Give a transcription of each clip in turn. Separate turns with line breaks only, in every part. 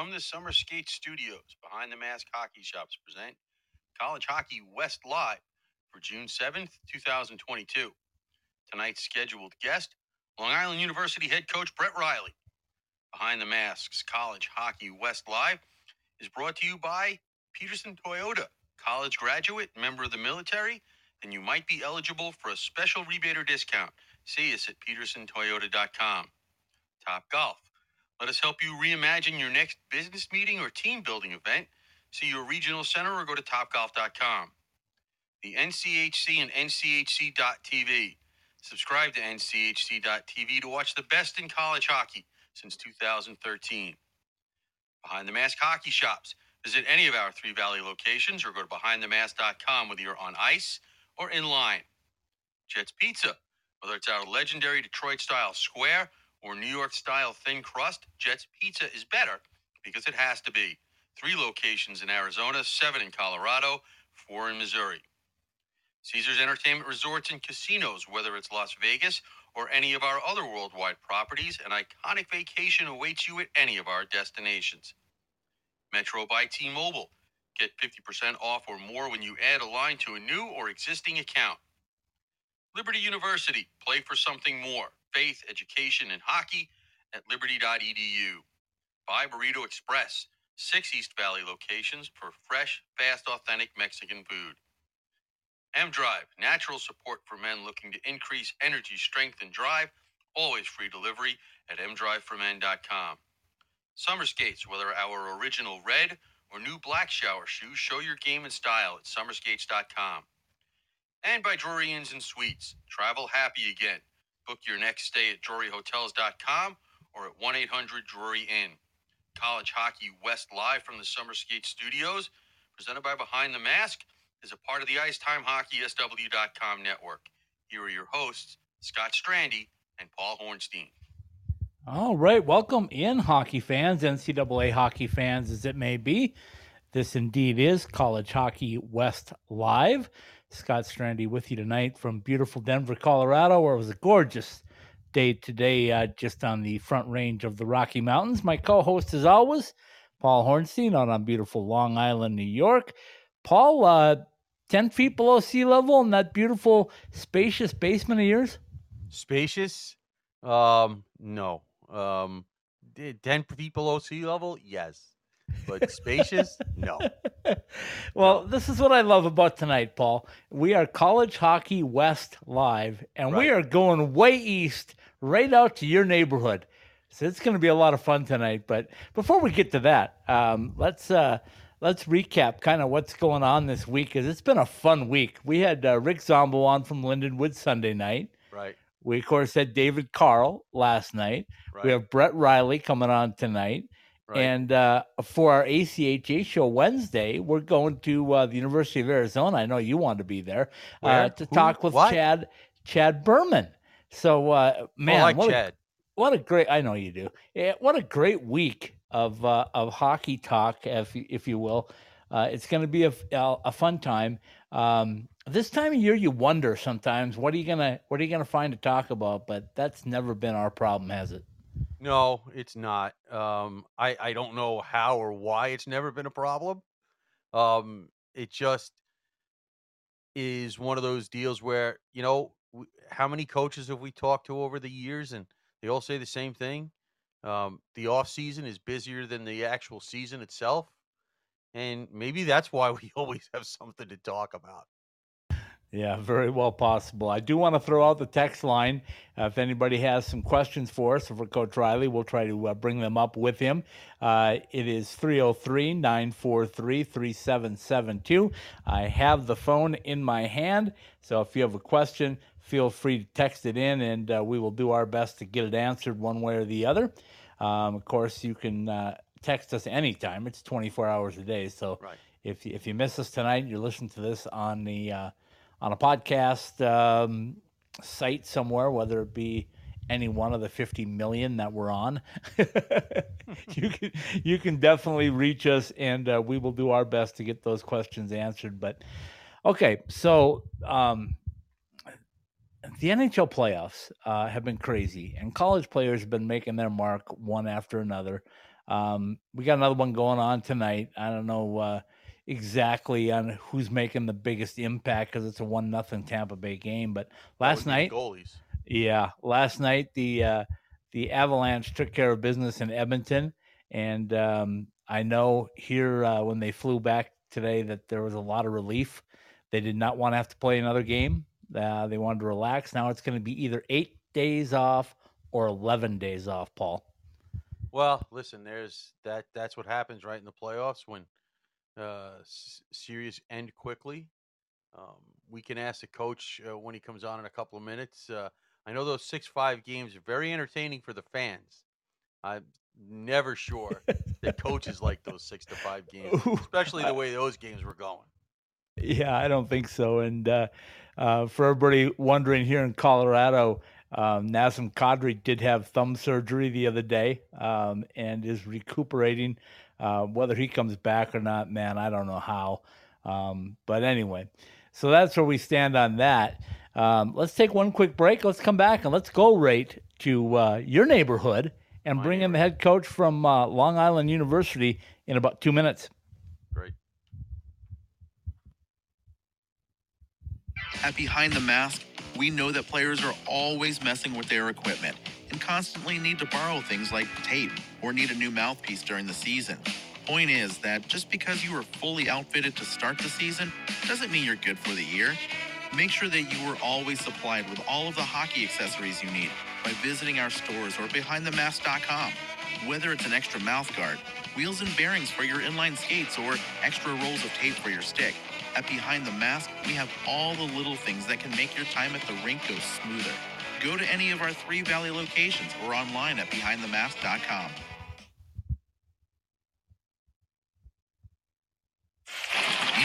from the Summer Skate Studios behind the Mask Hockey Shops present College Hockey West Live for June 7th, 2022. Tonight's scheduled guest, Long Island University head coach Brett Riley. Behind the Masks College Hockey West Live is brought to you by Peterson Toyota, college graduate, member of the military, and you might be eligible for a special rebate or discount. See us at petersontoyota.com. Top Golf. Let us help you reimagine your next business meeting or team building event. See your regional center or go to topgolf.com. The NCHC and NCHC.TV. Subscribe to NCHC.TV to watch the best in college hockey since 2013. Behind the Mask Hockey Shops. Visit any of our Three Valley locations or go to behindthemask.com whether you're on ice or in line. Jets Pizza. Whether it's our legendary Detroit style square or New York style thin crust, Jets Pizza is better because it has to be. Three locations in Arizona, seven in Colorado, four in Missouri. Caesars Entertainment Resorts and Casinos, whether it's Las Vegas or any of our other worldwide properties, an iconic vacation awaits you at any of our destinations. Metro by T Mobile. Get 50% off or more when you add a line to a new or existing account. Liberty University. Play for something more. Faith, education, and hockey at liberty.edu. Buy Burrito Express. Six East Valley locations for fresh, fast, authentic Mexican food. M Drive, natural support for men looking to increase energy, strength, and drive. Always free delivery at mdriveformen.com. Summer skates, whether our original red or new black shower shoes, show your game and style at summerskates.com. And by Drury Inns and Suites. Travel happy again. Book your next stay at druryhotels.com or at 1 800 Drury Inn. College Hockey West live from the Summer Skate Studios, presented by Behind the Mask, is a part of the Ice Time Hockey IcetimeHockeySW.com network. Here are your hosts, Scott Strandy and Paul Hornstein.
All right, welcome in, hockey fans, NCAA hockey fans as it may be. This indeed is College Hockey West Live. Scott Strandy with you tonight from beautiful Denver, Colorado, where it was a gorgeous day today, uh, just on the front range of the Rocky Mountains. My co host, as always, Paul Hornstein out on beautiful Long Island, New York. Paul, uh, 10 feet below sea level in that beautiful, spacious basement of yours?
Spacious? Um, no. Um, 10 feet below sea level? Yes. But spacious? no.
Well, this is what I love about tonight, Paul. We are College Hockey West live, and we are going way east, right out to your neighborhood. So it's going to be a lot of fun tonight. But before we get to that, um, let's uh, let's recap kind of what's going on this week because it's been a fun week. We had uh, Rick Zombo on from Lindenwood Sunday night.
Right.
We of course had David Carle last night.
Right.
We have Brett Riley coming on tonight.
Right.
And uh, for our ACHA show Wednesday, we're going to uh, the University of Arizona. I know you want to be there uh, to
Who?
talk with
What?
Chad Chad Berman. So, uh, man,
I like
what, a,
Chad.
what a great! I know you do. Yeah, what a great week of uh, of hockey talk, if you, if you will. Uh, it's going to be a, a fun time. Um, this time of year, you wonder sometimes what are you gonna what are you gonna find to talk about? But that's never been our problem, has it?
No, it's not. Um, I I don't know how or why it's never been a problem. Um, it just is one of those deals where you know how many coaches have we talked to over the years, and they all say the same thing. Um, the off season is busier than the actual season itself, and maybe that's why we always have something to talk about.
Yeah, very well possible. I do want to throw out the text line. Uh, if anybody has some questions for us or for Coach Riley, we'll try to uh, bring them up with him. Uh, it is 303 943 3772. I have the phone in my hand. So if you have a question, feel free to text it in and uh, we will do our best to get it answered one way or the other. Um, of course, you can uh, text us anytime, it's 24 hours a day. So
Right.
if, if you miss us tonight, you're listening to this on the uh, on a podcast um, site somewhere, whether it be any one of the 50 million that we're on, you can you can definitely reach us, and uh, we will do our best to get those questions answered. But okay, so um, the NHL playoffs uh, have been crazy, and college players have been making their mark one after another. Um, we got another one going on tonight. I don't know uh, exactly on who's making the biggest impact because it's a one nothing Tampa Bay game. But last night,
goalies.
Yeah, last night the uh, the Avalanche took care of business in Edmonton, and um, I know here uh, when they flew back today that there was a lot of relief. They did not want to have to play another game. Uh, they wanted to relax. Now it's going to be either eight days off or eleven days off. Paul.
Well, listen, there's that. That's what happens right in the playoffs when uh, series end quickly. Um, we can ask the coach uh, when he comes on in a couple of minutes. Uh, I know those six five games are very entertaining for the fans. I'm never sure that coaches like those six to five games, especially the way those games were going.
Yeah, I don't think so. And uh, uh, for everybody wondering here in Colorado, um, Nazem Kadri did have thumb surgery the other day um, and is recuperating. Uh, whether he comes back or not, man, I don't know how. Um, but anyway, so that's where we stand on that. Um, let's take one quick break. Let's come back and let's go right to uh, your neighborhood and
My
bring in the head coach from uh, Long Island University in about two minutes.
Great.
At Behind the Mask, we know that players are always messing with their equipment and constantly need to borrow things like tape or need a new mouthpiece during the season. Point is that just because you are fully outfitted to start the season doesn't mean you're good for the year. Make sure that you are always supplied with all of the hockey accessories you need by visiting our stores or behindthemask.com. Whether it's an extra mouth guard, wheels and bearings for your inline skates, or extra rolls of tape for your stick, at Behind the Mask, we have all the little things that can make your time at the rink go smoother. Go to any of our three Valley locations or online at behindthemask.com.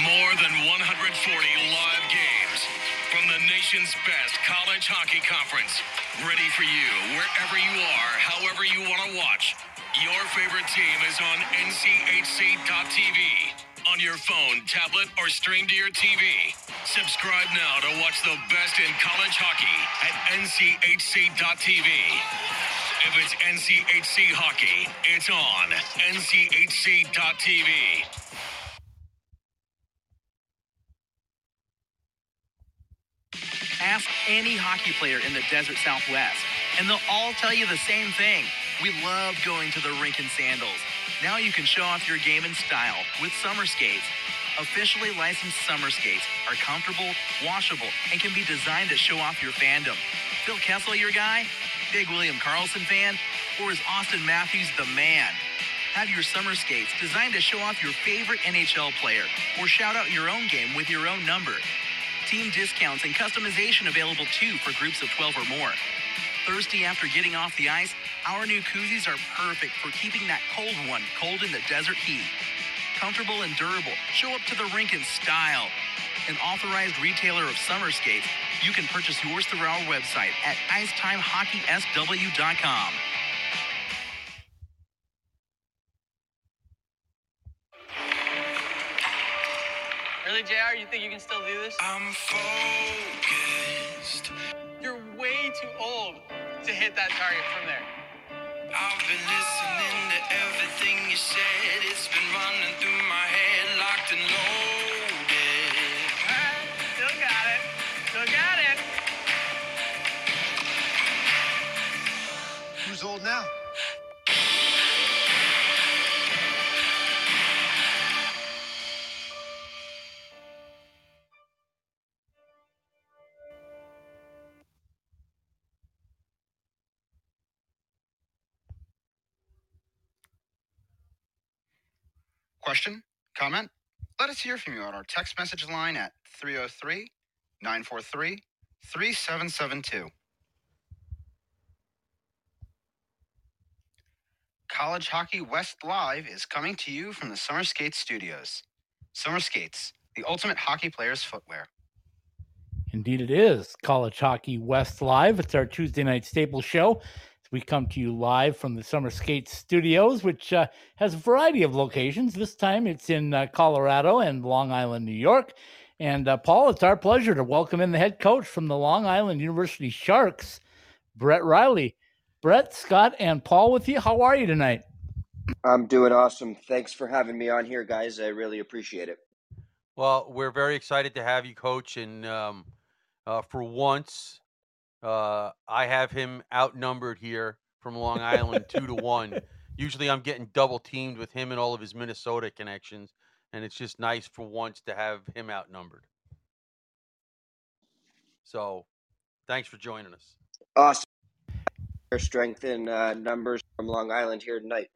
More than 140 live games from the nation's best college hockey conference. Ready for you wherever you are, however you want to watch. Your favorite team is on NCHC.tv. On your phone, tablet, or stream to your TV. Subscribe now to watch the best in college hockey at NCHC.tv. If it's NCHC hockey, it's on NCHC.tv.
Ask any hockey player in the desert Southwest, and they'll all tell you the same thing. We love going to the rink in sandals. Now you can show off your game in style with summer skates. Officially licensed summer skates are comfortable, washable, and can be designed to show off your fandom. Phil Kessel, your guy? Big William Karlsson fan? Or is Auston Matthews the man? Have your summer skates designed to show off your favorite NHL player or shout out your own game with your own number. Team discounts and customization available too for groups of 12 or more. Thirsty after getting off the ice? Our new koozies are perfect for keeping that cold one cold in the desert heat. Comfortable and durable, show up to the rink in style. An authorized retailer of summer skates, you can purchase yours through our website at icetimehockeysw.com.
Really, JR? You think you can still do this?
I'm focused.
You're way too old to hit that target from there.
I've been listening to everything you said. It's been running through my head, locked and loaded.
Alright, still got it. Still got it.
Who's old now? Question? Comment? Let us hear from you on our text message line at 303 943 3772. College Hockey West Live is coming to you from the Summer Skates Studios. Summer Skates, the ultimate hockey player's footwear.
Indeed, it is College Hockey West Live. It's our Tuesday night staple show. We come to you live from the Summer Skates Studios, which uh, has a variety of locations. This time it's in uh, Colorado and Long Island, New York. And uh, Paul, it's our pleasure to welcome in the head coach from the Long Island University Sharks, Brett Riley. Brett, Scott, and Paul with you. How are you tonight?
I'm doing awesome. Thanks for having me on here, guys. I really appreciate it.
Well, we're very excited to have you, Coach. And um, uh, for once, uh, I have him outnumbered here from Long Island, two to one. Usually, I'm getting double teamed with him and all of his Minnesota connections, and it's just nice for once to have him outnumbered. So, thanks for joining us.
Awesome. Strength in uh, numbers from Long Island here tonight.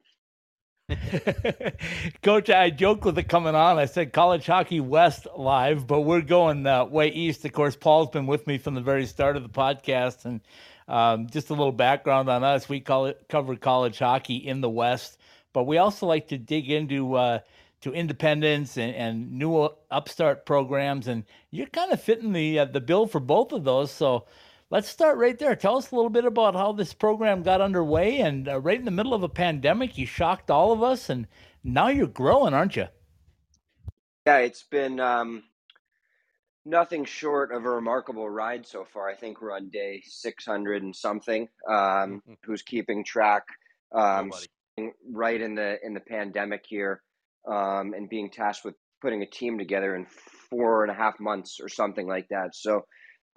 Coach, I joked with it coming on. I said College Hockey West live, but we're going uh, way east. Of course, Paul's been with me from the very start of the podcast, and um, just a little background on us. We call it cover college hockey in the West, but we also like to dig into uh, to independence and, and new upstart programs, and you're kind of fitting the uh, the bill for both of those. So let's start right there. Tell us a little bit about how this program got underway, and uh, right in the middle of a pandemic, you shocked all of us, and now you're growing, aren't you?
Yeah, it's been um, nothing short of a remarkable ride so far. I think we're on day 600 and something. Um, who's keeping track? Um, right in the in the pandemic here, um, and being tasked with putting a team together in four and a half months or something like that. So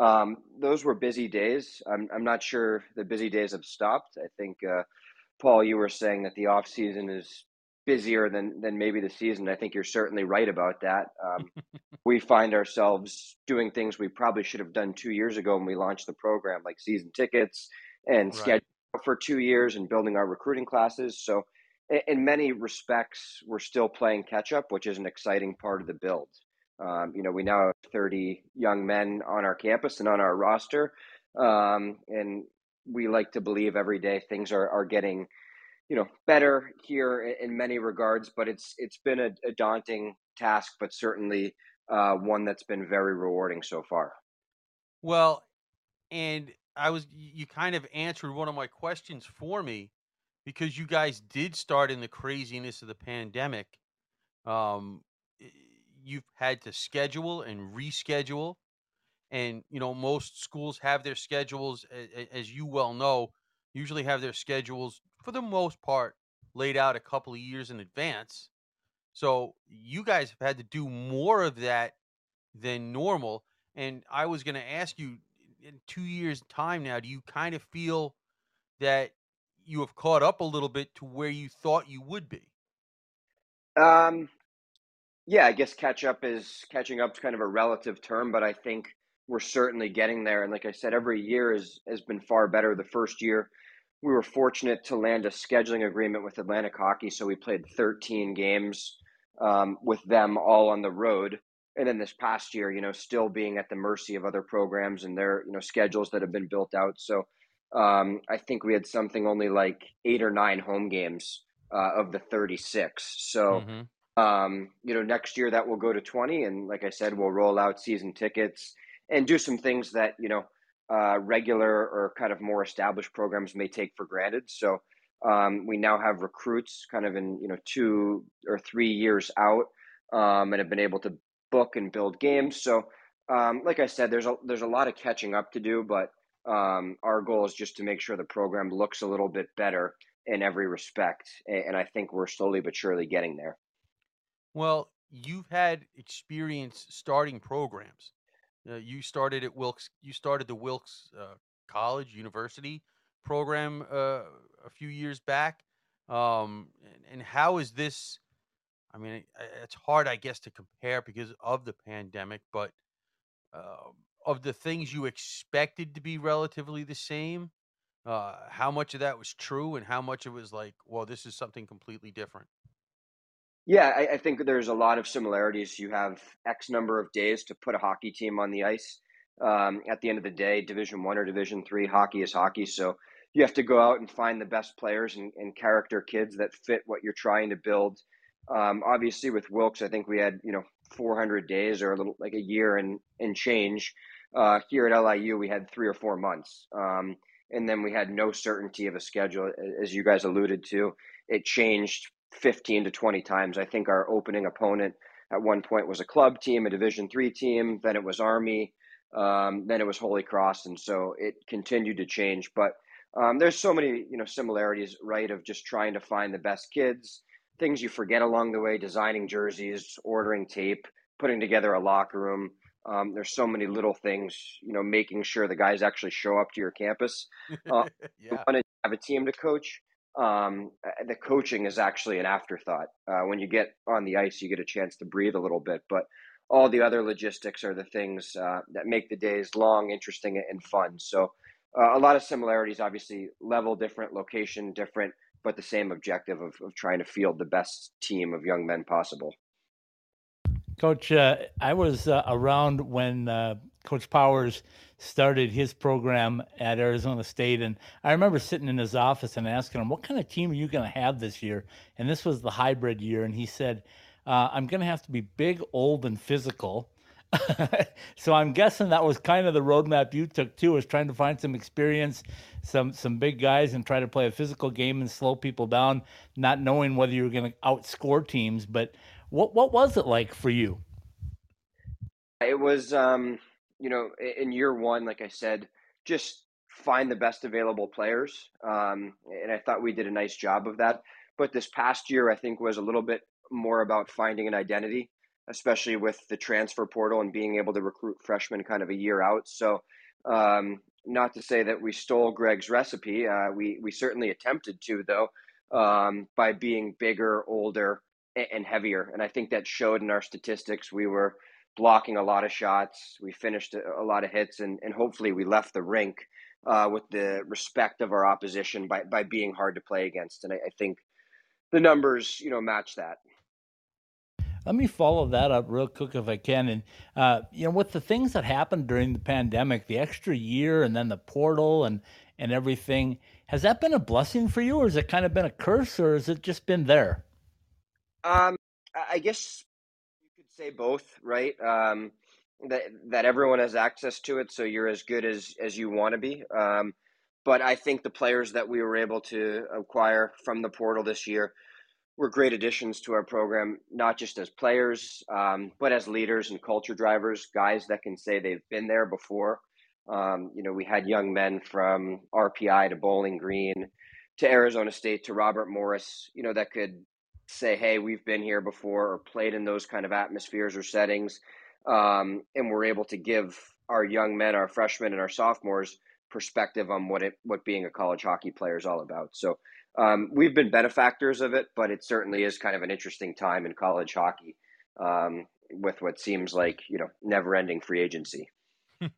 um, those were busy days. I'm, I'm not sure the busy days have stopped. I think, uh, Paul, you were saying that the off season is busier than, than maybe the season. I think you're certainly right about that. Um, we find ourselves doing things we probably should have done two years ago when we launched the program, like season tickets and right. schedule for two years and building our recruiting classes. So, in, in many respects, we're still playing catch up, which is an exciting part of the build. Um, you know, we now have 30 young men on our campus and on our roster. Um, and we like to believe every day things are, are getting, you know, better here in, many regards, but it's, it's been a, a daunting task, but certainly uh, one that's been very rewarding so far.
Well, and I was, you kind of answered one of my questions for me because you guys did start in the craziness of the pandemic. Um, you've had to schedule and reschedule and you know most schools have their schedules as you well know usually have their schedules for the most part laid out a couple of years in advance. So you guys have had to do more of that than normal and i was going to ask you in two years time now do you kind of feel that you have caught up a little bit to where you thought you would be?
Um yeah, I guess catch up is catching up is kind of a relative term, but I think we're certainly getting there. And like I said, every year is, has been far better. The first year, we were fortunate to land a scheduling agreement with Atlantic Hockey, so we played 13 games um, with them all on the road. And then this past year, you know, still being at the mercy of other programs and their you know schedules that have been built out. So um, I think we had something only like eight or nine home games uh, of the 36. So. Mm-hmm um, you know, next year that will go to 20. And like I said, we'll roll out season tickets and do some things that, you know, uh, regular or kind of more established programs may take for granted. So um, we now have recruits kind of in, you know, two or three years out um, and have been able to book and build games. So, um, like I said, there's a, there's a lot of catching up to do, but um, our goal is just to make sure the program looks a little bit better in every respect. And I think we're slowly but surely getting there.
Well, you've had experience starting programs. Uh, you started at Wilkes. You started the Wilkes uh, College University program uh, a few years back. Um, and, and how is this? I mean, it's hard, I guess, to compare because of the pandemic. But uh, of the things you expected to be relatively the same, uh, how much of that was true, and how much it was like, well, this is something completely different.
Yeah, I, I think there's a lot of similarities. You have X number of days to put a hockey team on the ice. Um, at the end of the day, Division One or Division Three, hockey is hockey. So you have to go out and find the best players and, and character kids that fit what you're trying to build. Um, obviously, with Wilkes, I think we had you know 400 days or a little like a year and and change. Uh, here at LIU, we had three or four months, um, and then we had no certainty of a schedule, as you guys alluded to. It changed 15 to 20 times. I think our opening opponent at one point was a club team, a Division three team. Then it was Army. Um, then it was Holy Cross, and so it continued to change. But um, there's so many you know similarities, right? Of just trying to find the best kids, things you forget along the way, designing jerseys, ordering tape, putting together a locker room. Um, there's so many little things, you know, making sure the guys actually show up to your campus. Uh, You
yeah.
want to have a team to coach. Um, uh, the coaching is actually an afterthought. Uh, when you get on the ice, you get a chance to breathe a little bit, but all the other logistics are the things uh, that make the days long, interesting, and fun. So, uh, a lot of similarities, obviously, level different, location different, but the same objective of, of trying to field the best team of young men possible.
Coach, uh, I was uh, around when Coach Powers started his program at Arizona State, and I remember sitting in his office and asking him, "What kind of team are you going to have this year?" And this was the hybrid year, and he said, uh, "I'm going to have to be big, old, and physical." so I'm guessing that was kind of the roadmap you took too, was trying to find some experience, some some big guys, and try to play a physical game and slow people down, not knowing whether you were going to outscore teams, but what what was it like for you?
It was, um, you know, in year one, like I said, just find the best available players, um, and I thought we did a nice job of that. But this past year, I think, was a little bit more about finding an identity, especially with the transfer portal and being able to recruit freshmen kind of a year out. So, um, not to say that we stole Greg's recipe, uh, we we certainly attempted to, though, um, by being bigger, older, and heavier. And I think that showed in our statistics. We were blocking a lot of shots. We finished a, lot of hits, and, and hopefully we left the rink uh, with the respect of our opposition by, by being hard to play against. And I, I think the numbers, you know, match that.
Let me follow that up real quick if I can. And, uh, you know, with the things that happened during the pandemic, the extra year and then the portal and, and everything, has that been a blessing for you or has it kind of been a curse or has it just been there?
Um, I guess say both, right? Um, that that everyone has access to it, so you're as good as as you want to be. Um, but I think the players that we were able to acquire from the portal this year were great additions to our program, not just as players, um, but as leaders and culture drivers, guys that can say they've been there before. Um, you know, we had young men from RPI to Bowling Green to Arizona State to Robert Morris, you know, that could say, hey, we've been here before or played in those kind of atmospheres or settings. Um, and we're able to give our young men, our freshmen and our sophomores perspective on what it what being a college hockey player is all about. So um, we've been benefactors of it, but it certainly is kind of an interesting time in college hockey um, with what seems like you know never ending free agency.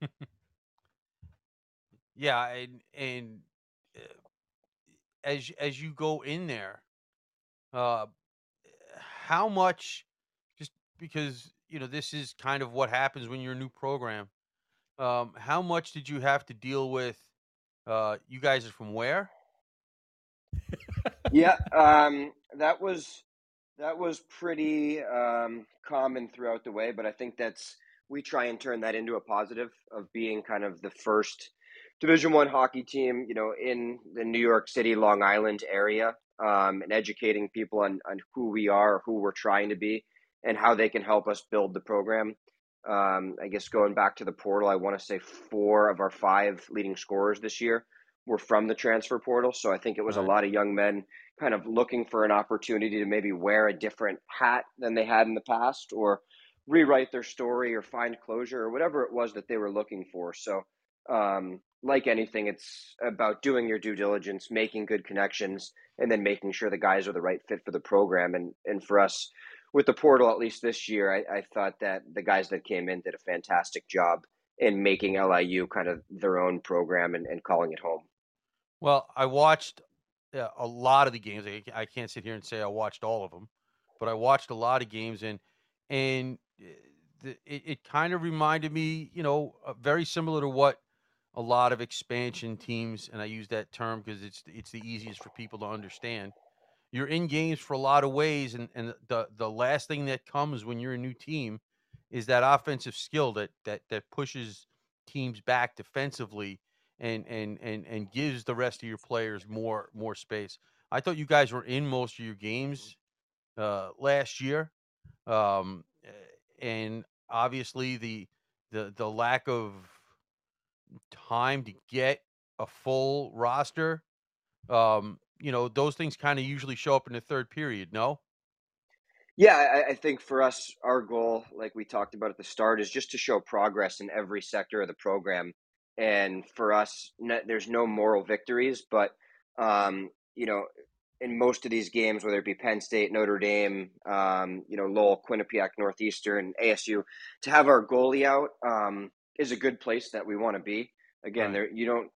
yeah, and and uh, as as you go in there, uh, how much just because you know this is kind of what happens when you're a new program um, how much did you have to deal with uh, you guys are from where?
Yeah um, that was that was pretty um, common throughout the way but i think that's we try and turn that into a positive of being kind of the first division one hockey team you know in the new york city long island area um, and educating people on, on who we are, who we're trying to be, and how they can help us build the program. Um, I guess going back to the portal, I want to say four of our five leading scorers this year were from the transfer portal. So I think it was right. a lot of young men kind of looking for an opportunity to maybe wear a different hat than they had in the past or rewrite their story or find closure or whatever it was that they were looking for. So, um, like anything, it's about doing your due diligence, making good connections, and then making sure the guys are the right fit for the program. And and for us, with the portal, at least this year, I, I thought that the guys that came in did a fantastic job in making LIU kind of their own program and, and calling it home.
Well, I watched uh, a lot of the games. I, I can't sit here and say I watched all of them, but I watched a lot of games, and and uh, it, it kind of reminded me, you know, uh, very similar to what a lot of expansion teams, and I use that term because it's it's the easiest for people to understand. You're in games for a lot of ways, and, and the the last thing that comes when you're a new team is that offensive skill that that that pushes teams back defensively and and and and gives the rest of your players more more space. I thought you guys were in most of your games uh, last year, um, and obviously the the the lack of time to get a full roster, um, you know, those things kind of usually show up in the third period. No.
Yeah, I, I think for us, our goal, like we talked about at the start, is just to show progress in every sector of the program. And for us, no, there's no moral victories, but um, you know, in most of these games, whether it be Penn State, Notre Dame, um, you know, Lowell, Quinnipiac, Northeastern, ASU, to have our goalie out um, is a good place that we want to be. Again, right. there you don't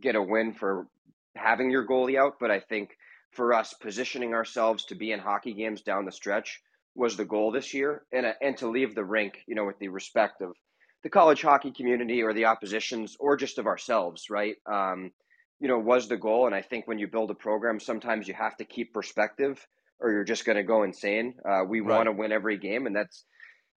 get a win for having your goalie out, but I think for us, positioning ourselves to be in hockey games down the stretch was the goal this year, and uh, and to leave the rink, you know, with the respect of the college hockey community or the oppositions or just of ourselves, right? Um, you know, was the goal. And I think when you build a program, sometimes you have to keep perspective or you're just going to go insane. Uh, we right. want to win every game, and that's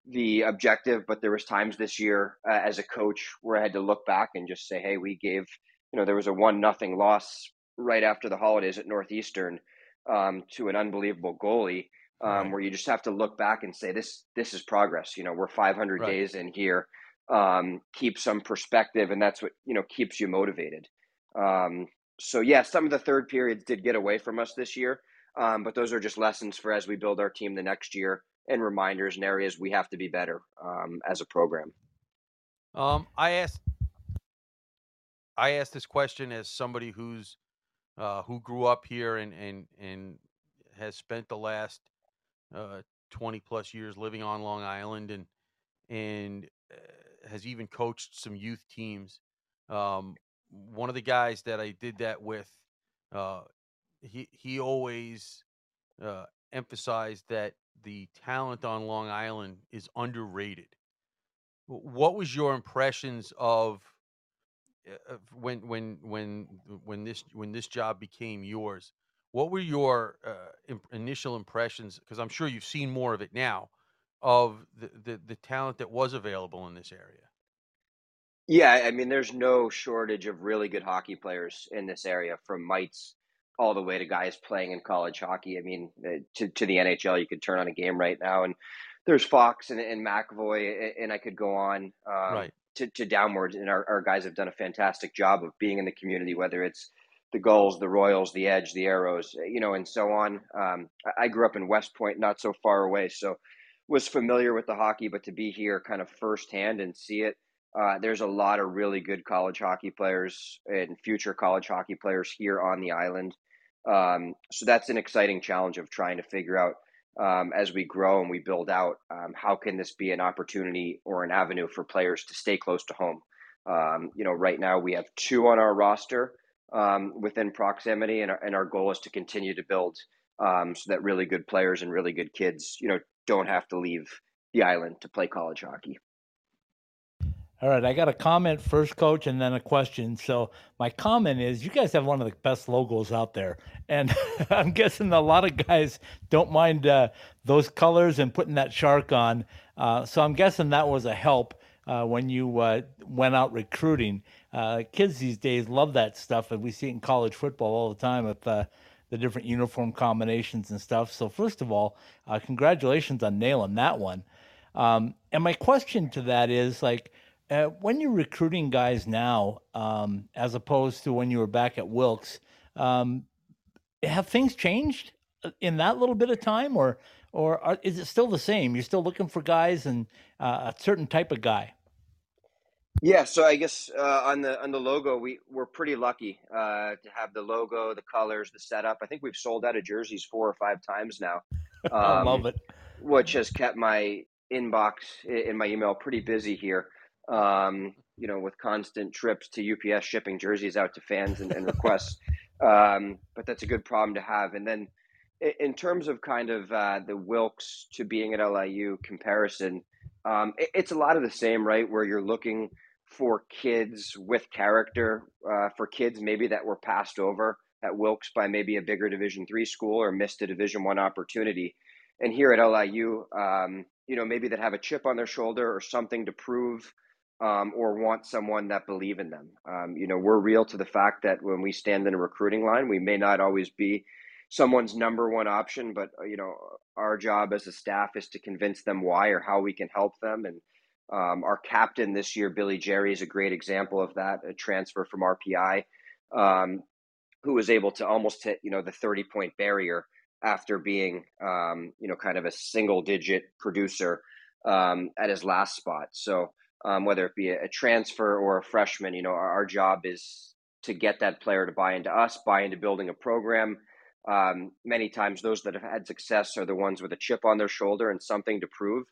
the objective. But there was times this year uh, as a coach where I had to look back and just say, "Hey, we gave." You know, there was a one nothing loss right after the holidays at Northeastern um, to an unbelievable goalie, um, right. where you just have to look back and say, "This this is progress." You know, we're 500 right. days in here. Um, keep some perspective, and that's what you know keeps you motivated. Um, so yeah, some of the third periods did get away from us this year, um, but those are just lessons for as we build our team the next year and reminders and areas we have to be better um, as a program.
Um, I asked, I asked this question as somebody who's uh, who grew up here and and and has spent the last uh, twenty plus years living on Long Island and and uh, has even coached some youth teams. Um, one of the guys that I did that with, uh, he he always uh, emphasized that the talent on Long Island is underrated. What was your impressions of, uh, when when when when this when this job became yours? What were your uh, imp- initial impressions? Because I'm sure you've seen more of it now, of the, the the talent that was available in this area.
Yeah, I mean, there's no shortage of really good hockey players in this area, from mites all the way to guys playing in college hockey. I mean, uh, to to the NHL, you could turn on a game right now, and there's Fox and, and McAvoy, and I could go on um, right. to, to downwards. And our, our guys have done a fantastic job of being in the community, whether it's the Gulls, the Royals, the Edge, the Arrows, you know, and so on. Um, I grew up in West Point, not so far away, so was familiar with the hockey, but to be here kind of firsthand and see it uh, there's a lot of really good college hockey players and future college hockey players here on the island. Um, so that's an exciting challenge of trying to figure out um, as we grow and we build out um, how can this be an opportunity or an avenue for players to stay close to home. Um, you know, right now we have two on our roster um, within proximity, and our, and our goal is to continue to build um, so that really good players and really good kids, you know, don't have to leave the island to play college hockey.
All right, I got a comment first, coach, and then a question. So my comment is, you guys have one of the best logos out there, and I'm guessing a lot of guys don't mind uh, those colors and putting that shark on. Uh, so I'm guessing that was a help uh, when you uh, went out recruiting. Uh, kids these days love that stuff, and we see it in college football all the time with uh, the different uniform combinations and stuff. So first of all, congratulations on nailing that one. Um, and my question to that is like uh, when you're recruiting guys now, um, as opposed to when you were back at Wilkes, um, have things changed uh, in that little bit of time, or or are, is it still the same? You're still looking for guys and uh, a certain type of guy.
Yeah, so I guess uh, on the on the logo, we we're pretty lucky uh, to have the logo, the colors, the setup. I think we've sold out of jerseys four or five times now.
Um, I love it,
which has kept my inbox in my email pretty busy here um, you know, with constant trips to UPS shipping jerseys out to fans and, and requests. um, but that's a good problem to have. And then in terms of kind of uh, the Wilkes to being at LIU comparison, um, it, it's a lot of the same, right? Where you're looking for kids with character, uh, for kids maybe that were passed over at Wilkes by maybe a bigger Division three school or missed a Division one opportunity. And here at LIU, um, you know, maybe that have a chip on their shoulder or something to prove um, or want someone that believe in them. Um, you know, we're real to the fact that when we stand in a recruiting line, we may not always be someone's number one option, but uh, you know, our job as a staff is to convince them why or how we can help them. And um, our captain this year, Billy Jerry, is a great example of that. A transfer from RPI. um, who was able to almost hit you know the 30 point barrier after being um, you know kind of a single digit producer um, at his last spot. So um, whether it be a, a, transfer or a freshman, you know our, our, job is to get that player to buy into us, buy into building a program. Um, many times, those that have had success are the ones with a chip on their shoulder and something to prove.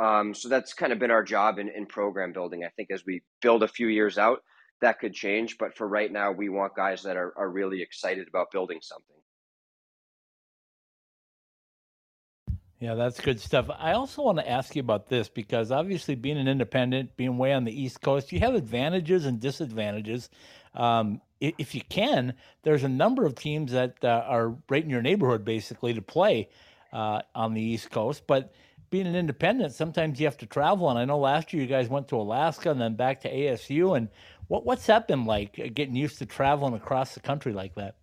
Um, so that's kind of been our job in, in program building. I think as we build a few years out, that could change. But for right now, we want guys that are, are really excited about building something.
Yeah, that's good stuff. I also want to ask you about this because obviously, being an independent, being way on the East Coast, you have advantages and disadvantages. Um, if you can, there's a number of teams that uh, are right in your neighborhood, basically, to play uh, on the East Coast. But being an independent, sometimes you have to travel. And I know last year you guys went to Alaska and then back to ASU. And what what's that been like, uh, getting used to traveling across the country like that?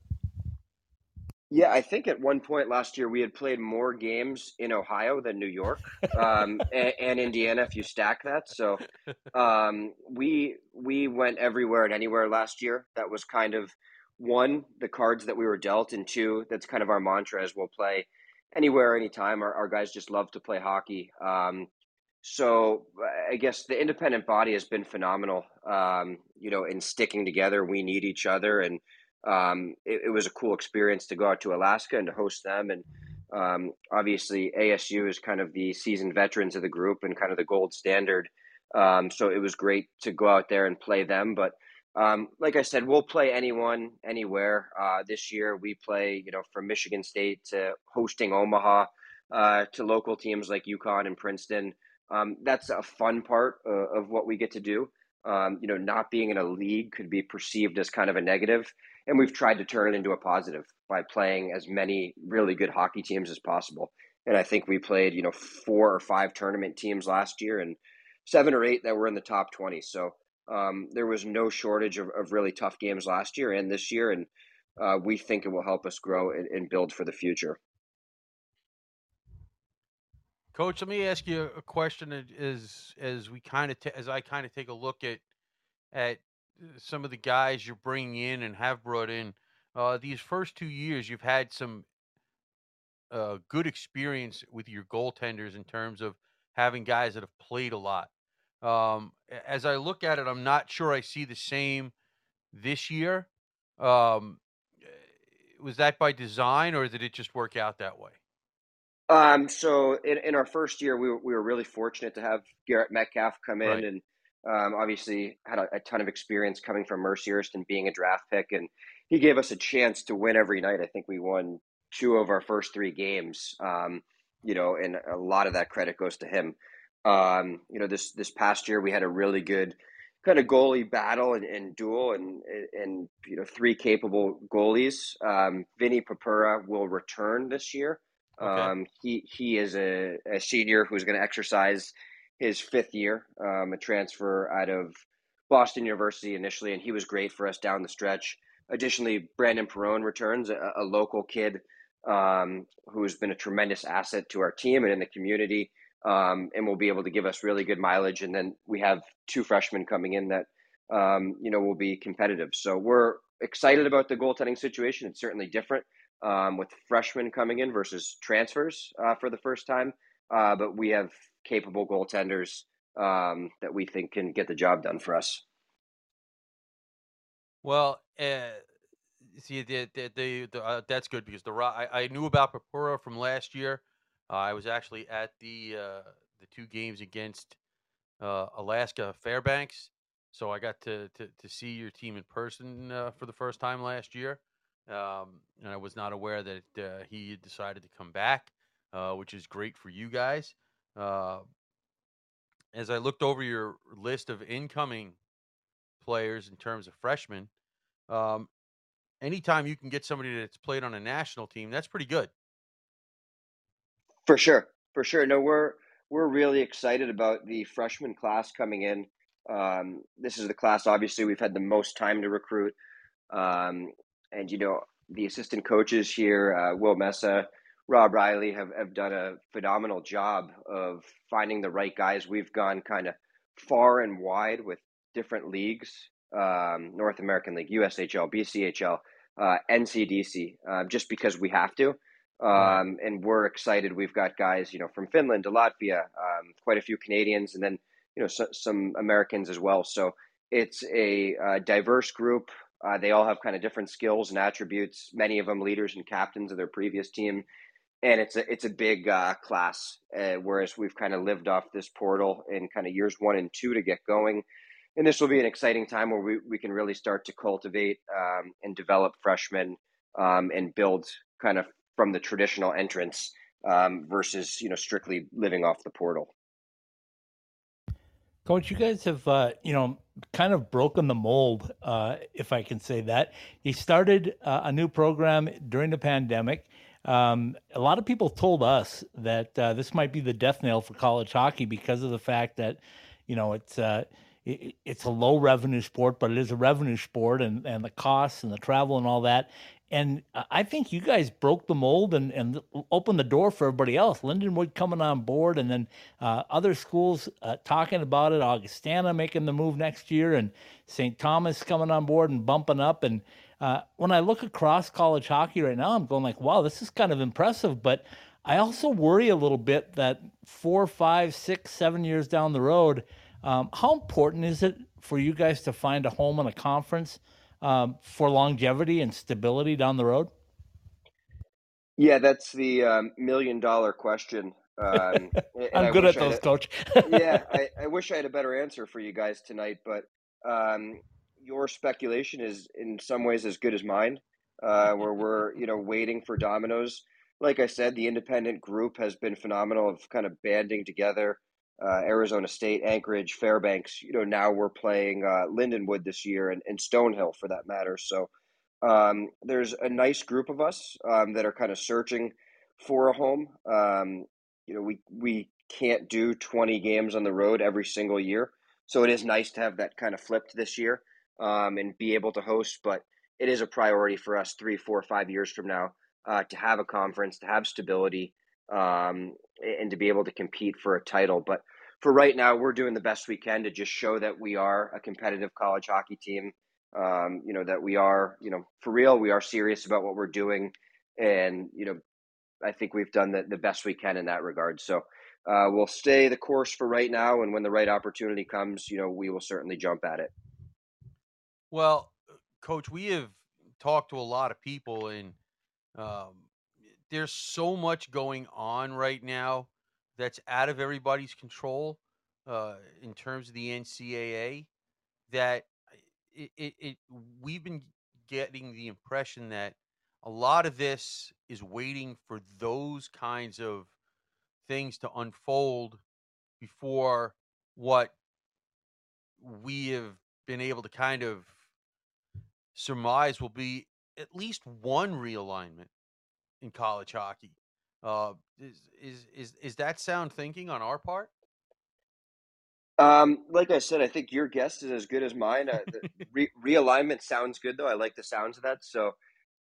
Yeah, I think at one point last year we had played more games in Ohio than New York um, and, and, Indiana if you stack that. So um, we we went everywhere and anywhere last year. That was kind of one the cards that we were dealt, and two that's kind of our mantra as we'll play anywhere, anytime. Our, our guys just love to play hockey. Um, so I guess the independent body has been phenomenal. Um, you know, in sticking together, we need each other and um, it, it, was a cool experience to go out to Alaska and to host them. And um, obviously, ASU is kind of the seasoned veterans of the group and kind of the gold standard. Um, so it was great to go out there and play them. But um, like I said, we'll play anyone, anywhere. Uh, this year, we play, you know, from Michigan State to hosting Omaha uh, to local teams like UConn and Princeton. Um, that's a fun part uh, of what we get to do. Um, you know, not being in a league could be perceived as kind of a negative and we've tried to turn it into a positive by playing as many really good hockey teams as possible. And I think we played, you know, four or five tournament teams last year and seven or eight that were in the top 20. So um, there was no shortage of, of, really tough games last year and this year. And uh, we think it will help us grow and, and build for the future.
Coach, let me ask you a question as as we kind of t- as I kind of take a look at at some of the guys you're bringing in and have brought in. Uh, these first two years, you've had some uh, good experience with your goaltenders in terms of having guys that have played a lot. Um, as I look at it, I'm not sure I see the same this year. Um, eh, was that by design, or did it just work out that way?
Um, so in, in our first year, we were, we were really fortunate to have Garrett Metcalf come in right. and um, obviously, had a, a, ton of experience coming from Mercyhurst and being a draft pick, and he gave us a chance to win every night. I think we won two of our first three games. Um, you know, and a lot of that credit goes to him. Um, you know, this this past year we had a really good kind of goalie battle and, and duel, and and you know three capable goalies. Um, Vinny Purpura will return this year. Okay. Um, he he is a, a senior who's going to exercise his fifth year, um, a transfer out of Boston University initially, and he was great for us down the stretch. Additionally, Brandon Perone returns, a, a local kid um, who's been a tremendous asset to our team and in the community, um, and will be able to give us really good mileage. And then we have two freshmen coming in that um, you know will be competitive. So we're excited about the goaltending situation. It's certainly different um, with freshmen coming in versus transfers uh, for the first time, uh, but we have capable goaltenders um, that we think can get the job done for us.
Well, uh, see, the, the, the, the uh, that's good because the I, I knew about Purpura from last year. Uh, I was actually at the uh, the two games against Alaska Fairbanks, so I got to, to, to see your team in person for the first time last year. Um, and I was not aware that he had decided to come back, which is great for you guys. Uh, as I looked over your list of incoming players in terms of freshmen, um, anytime you can get somebody that's played on a national team, that's pretty good.
For sure, for sure. No, we're we're really excited about the freshman class coming in. Um, this is the class, obviously, we've had the most time to recruit. Um, and, you know, the assistant coaches here, uh, Will Mesa, Rob Riley have, have done a phenomenal job of finding the right guys. We've gone kind of far and wide with different leagues um, North American League, USHL, BCHL, uh, NCDC, uh, just because we have to. Um. And we're excited. We've got guys, you know, from Finland to Latvia, um, quite a few Canadians, and then you know so, some Americans as well. So it's a, a diverse group. Uh, they all have kind of different skills and attributes. Many of them leaders and captains of their previous team, and it's a it's a big uh, class. Uh, whereas we've kind of lived off this portal in kind of years one and two to get going, and this will be an exciting time where we, we can really start to cultivate um, and develop freshmen um, and build kind of from the traditional entrance um, versus you know strictly living off the portal.
Coach, you guys have uh, you know kind of broken the mold, uh, if I can say that. You started uh, a new program during the pandemic. Um, a lot of people told us that uh, this might be the death nail for college hockey because of the fact that you know it's uh, it, it's a low revenue sport, but it is a revenue sport, and and the costs and the travel and all that. And I think you guys broke the mold and, and opened the door for everybody else. Lindenwood coming on board, and then uh, other schools uh, talking about it. Augustana making the move next year, and St. Thomas coming on board and bumping up. And uh, when I look across college hockey right now, I'm going like, wow, this is kind of impressive. But I also worry a little bit that four, five, six, seven years down the road, um, how important is it for you guys to find a home in a conference? Um, for longevity and stability down the road?
Yeah, that's the um, million dollar question. Um,
I'm good at those, Coach.
yeah, I, I, wish I had a better answer for you guys tonight, but um, your speculation is in some ways as good as mine. Uh, where we're you know waiting for dominoes. Like I said, the independent group has been phenomenal of kind of banding together uh, Arizona State, Anchorage, Fairbanks. You know, now we're playing uh, Lindenwood this year and, and Stonehill for that matter. So um, there's a nice group of us um, that are kind of searching for a home. Um, you know, we we can't do 20 games on the road every single year, so it is nice to have that kind of flipped this year um, and be able to host. But it is a priority for us three, four, five years from now uh, to have a conference, to have stability, um, and to be able to compete for a title. But for right now, we're doing the best we can to just show that we are a competitive college hockey team. Um, you know that we are, you know, for real. We are serious about what we're doing, and you know, I think we've done the, the best we can in that regard. So uh, we'll stay the course for right now, and when the right opportunity comes, you know, we will certainly jump at it.
Well, coach, we have talked to a lot of people, and um, there's so much going on right now that's out of everybody's control uh, in terms of the NCAA that it, it, it we've been getting the impression that a lot of this is waiting for those kinds of things to unfold before what we have been able to kind of surmise will be at least one realignment in college hockey. Uh, is, is is is that sound thinking on our part?
Um, like I said, I think your guess is as good as mine. Uh, re- realignment sounds good, though. I like the sounds of that. So,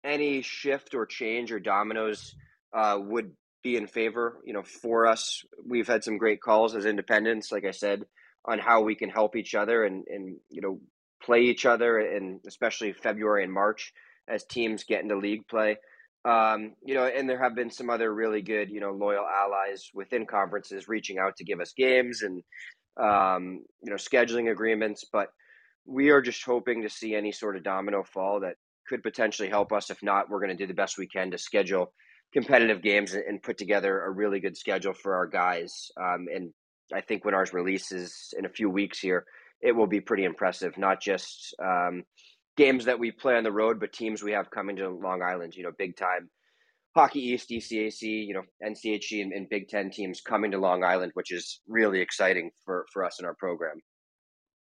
any shift or change or dominoes uh, would be in favor. You know, for us, we've had some great calls as independents. Like I said, on how we can help each other and and you know play each other, and especially February and March as teams get into league play. Um, you know, and there have been some other really good, you know, loyal allies within conferences reaching out to give us games and, um, you know, scheduling agreements. But we are just hoping to see any sort of domino fall that could potentially help us. If not, we're going to do the best we can to schedule competitive games and, put together a really good schedule for our guys. Um, and I think when ours releases in a few weeks here, it will be pretty impressive. Not just um, games that we play on the road, but teams we have coming to Long Island, you know, big time Hockey East, ECAC, you know, NCHC and, and Big Ten teams coming to Long Island, which is really exciting for, for us in our program.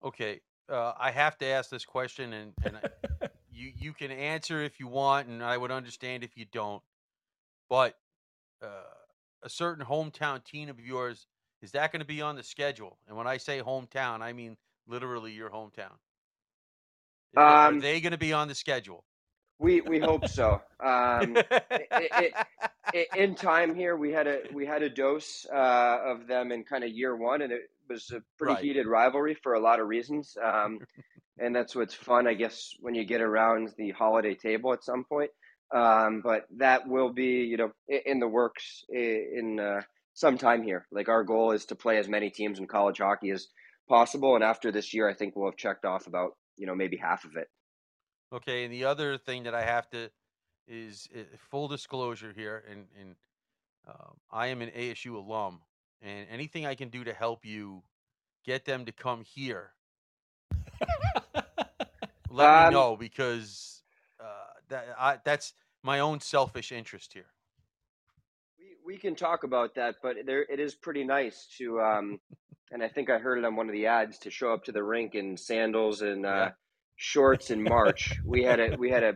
Okay. Uh, I have to ask this question, and, and I, you, you can answer if you want, and I would understand if you don't. But uh, a certain hometown team of yours, is that going to be on the schedule? And when I say hometown, I mean literally your hometown. Um, Are they going to be on the schedule?
We we hope so. Um, it, it, in time here, we had a we had a dose uh, of them in kind of year one, and it was a pretty right. heated rivalry for a lot of reasons. Um, and that's what's fun, I guess, when you get around the holiday table at some point. Um, but that will be, you know, in the works in uh, some time here. Like our goal is to play as many teams in college hockey as possible, and after this year, I think we'll have checked off about, you know, maybe half of it.
Okay, and the other thing that I have to is uh, full disclosure here, and and um, I am an ASU alum, and anything I can do to help you get them to come here, let
Um,
me know because uh, that I, that's my own selfish interest here.
We, can talk about that, but there it is pretty nice to, um, and I think I heard it on one of the ads to show up to the rink in sandals and uh,
Yeah.
shorts in March. we had a we had a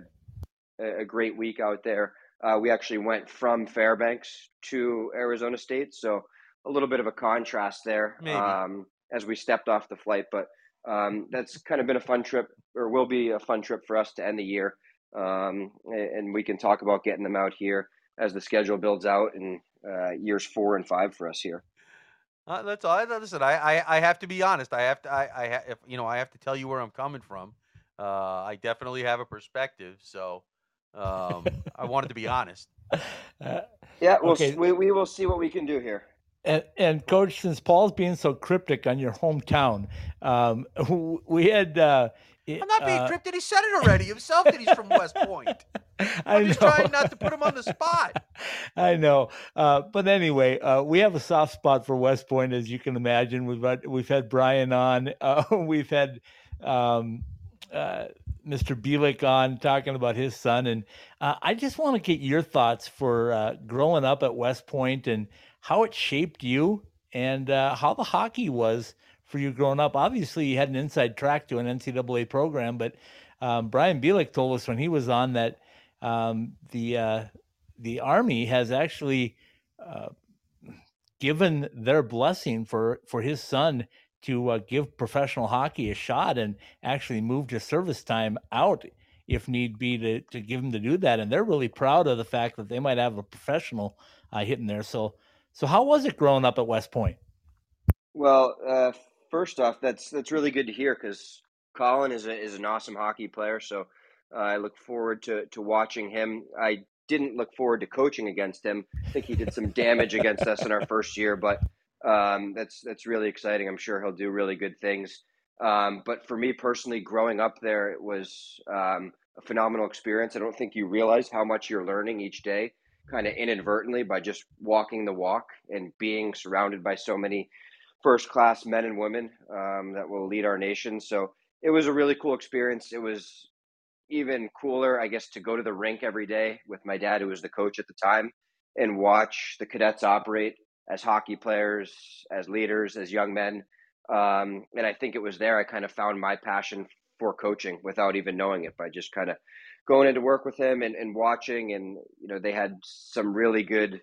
a great week out there. Uh, we actually went from Fairbanks to Arizona State, so a little bit of a contrast there um, as we stepped off the flight. But um, that's kind of been a fun trip, or will be a fun trip for us to end the year. Um, and we can talk about getting them out here as the schedule builds out in uh, years four and five for us here.
Uh, that's all. I listen. I, I I have to be honest. I have to. I I ha- if you know. I have to tell you where I'm coming from. Uh, I definitely have a perspective. So, um, I wanted to be honest.
Uh,
Yeah, we'll,
Okay.
we, we will see what we can do here.
And, and coach, since Paul's being so cryptic on your hometown, um, we had. Uh, i-
I'm not being
uh,
cryptic. He said it already himself that he's from West Point. I'm just trying not to put him on the spot.
I know, uh, but anyway, uh, we have a soft spot for West Point, as you can imagine. We've had, we've had Brian on, uh, we've had um, uh, Mr. Bilek on talking about his son, and uh, I just want to get your thoughts for uh, growing up at West Point and how it shaped you, and uh, how the hockey was for you growing up. Obviously, you had an inside track to an NCAA program, but um, Brian Bilek told us when he was on that um, the uh, the army has actually uh, given their blessing for for his son to uh, give professional hockey a shot and actually moved his service time out if need be to, to give him to do that. And they're really proud of the fact that they might have a professional uh, hitting there. So so how was it growing up at west point?
Well, uh, first off, that's that's really good to hear because Colin is a, is an awesome hockey player. So uh, I look forward to to watching him. I didn't look forward to coaching against him. I think he did some damage against us in our first year, but um, that's that's really exciting. I'm sure he'll do really good things. Um, but for me personally, growing up there, it was um, a phenomenal experience. I don't think you realize how much you're learning each day, kind of inadvertently by just walking the walk and being surrounded by so many first class men and women um, that will lead our nation. So it was a really cool experience. It was even cooler, I guess, to go to the rink every day with my dad, who was the coach at the time, and watch the cadets operate as hockey players, as leaders, as young men. Um, and I think it was there I kind of found my passion for coaching without even knowing it by just kind of going into work with him and, and watching. And, you know, they had some really good,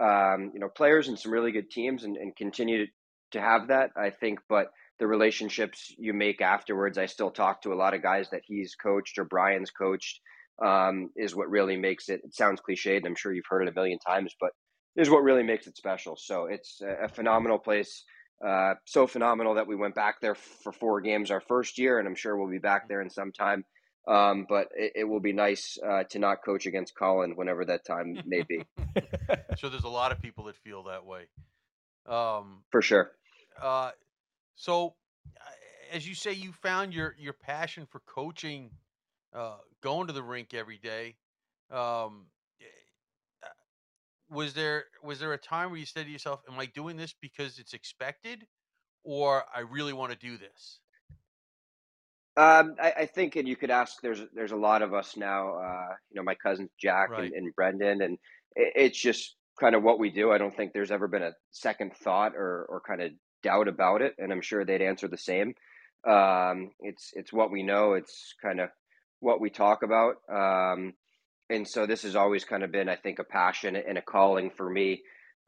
um, you know, players and some really good teams and, and continue to have that, I think. But the relationships you make afterwards, I still talk to a lot of guys that he's coached or Brian's coached, um, is what really makes it. It sounds cliched, and I'm sure you've heard it a million times, but is what really makes it special. So it's a, a phenomenal place. Uh, so phenomenal that we went back there for four games our first year, and I'm sure we'll be back there in some time. Um, but it, it will be nice uh, to not coach against Colin whenever that time may be,
So there's a lot of people that feel that way. Um,
for sure.
Uh, so, as you say, you found your your passion for coaching, uh, going to the rink every day. Um, eh, uh, was there was there a time where you said to yourself, "Am I doing this because it's expected, or I really want to do this?"
Um, I, I think, and you could ask. There's there's a lot of us now. Uh, you know, my cousins Jack
Right.
and, and Brendan, and it, it's just kind of what we do. I don't think there's ever been a second thought or or kind of doubt about it, and I'm sure they'd answer the same. Um, it's it's what we know. It's kind of what we talk about. Um, and so this has always kind of been, I think, a passion and a calling for me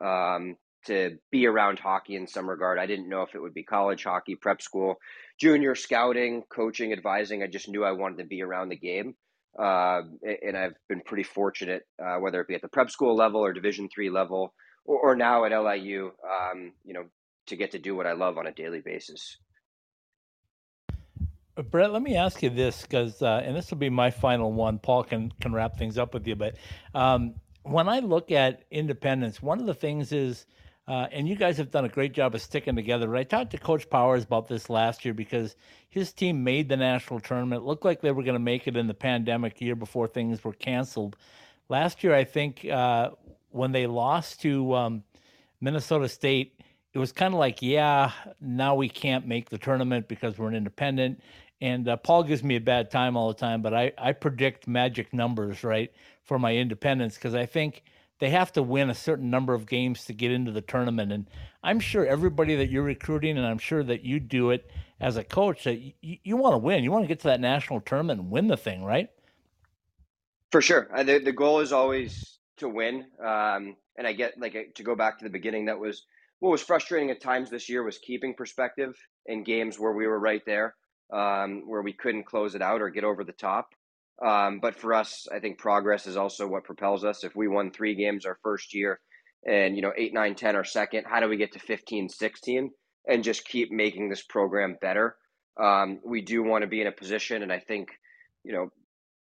um, to be around hockey in some regard. I didn't know if it would be college hockey, prep school, junior scouting, coaching, advising. I just knew I wanted to be around the game, uh, and I've been pretty fortunate, uh, whether it be at the prep school level or Division three level, or, or now at LIU. Um, you know, to get to do what I love on a daily basis.
Uh, Brett, let me ask you this because, uh, and this will be my final one. Paul can can wrap things up with you, but um, when I look at independents, one of the things is, uh, and you guys have done a great job of sticking together. But I talked to Coach Powers about this last year because his team made the national tournament. It looked like they were going to make it in the pandemic year before things were canceled. Last year, I think uh, when they lost to um, Minnesota State, it was kind of like, yeah, now we can't make the tournament because we're an independent. And uh, Paul gives me a bad time all the time, but I, I predict magic numbers, right, for my independents because I think they have to win a certain number of games to get into the tournament. And I'm sure everybody that you're recruiting, and I'm sure that you do it as a coach, that you, you want to win. You want to get to that national tournament and win the thing, right?
For sure. Uh, the, the goal is always to win. Um, and I get like to go back to the beginning. That was what was frustrating at times this year was keeping perspective in games where we were right there, um, where we couldn't close it out or get over the top. Um, but for us, I think progress is also what propels us. If we won three games our first year and, you know, eight, nine, 10 our second, how do we get to 15, 16 and just keep making this program better? Um, we do want to be in a position, and I think, you know,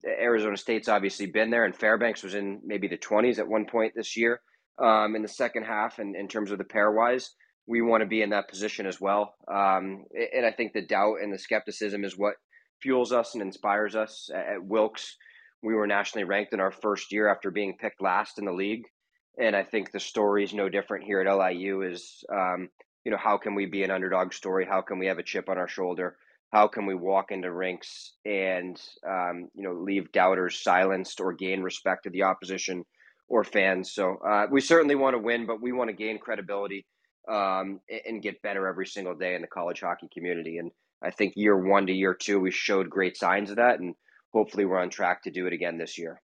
Arizona State's obviously been there, and Fairbanks was in maybe the 20s at one point this year um, in the second half. And in terms of the pairwise, we want to be in that position as well. Um, and I think the doubt and the skepticism is what fuels us and inspires us. At Wilkes, we were nationally ranked in our first year after being picked last in the league. And I think the story is no different here at LIU. Is um, you know how can we be an underdog story? How can we have a chip on our shoulder? how can we walk into rinks and um, you know leave doubters silenced or gain respect to the opposition or fans so uh, we certainly want to win but we want to gain credibility um, and get better every single day in the college hockey community and i think year one to year two we showed great signs of that and hopefully we're on track to do it again this year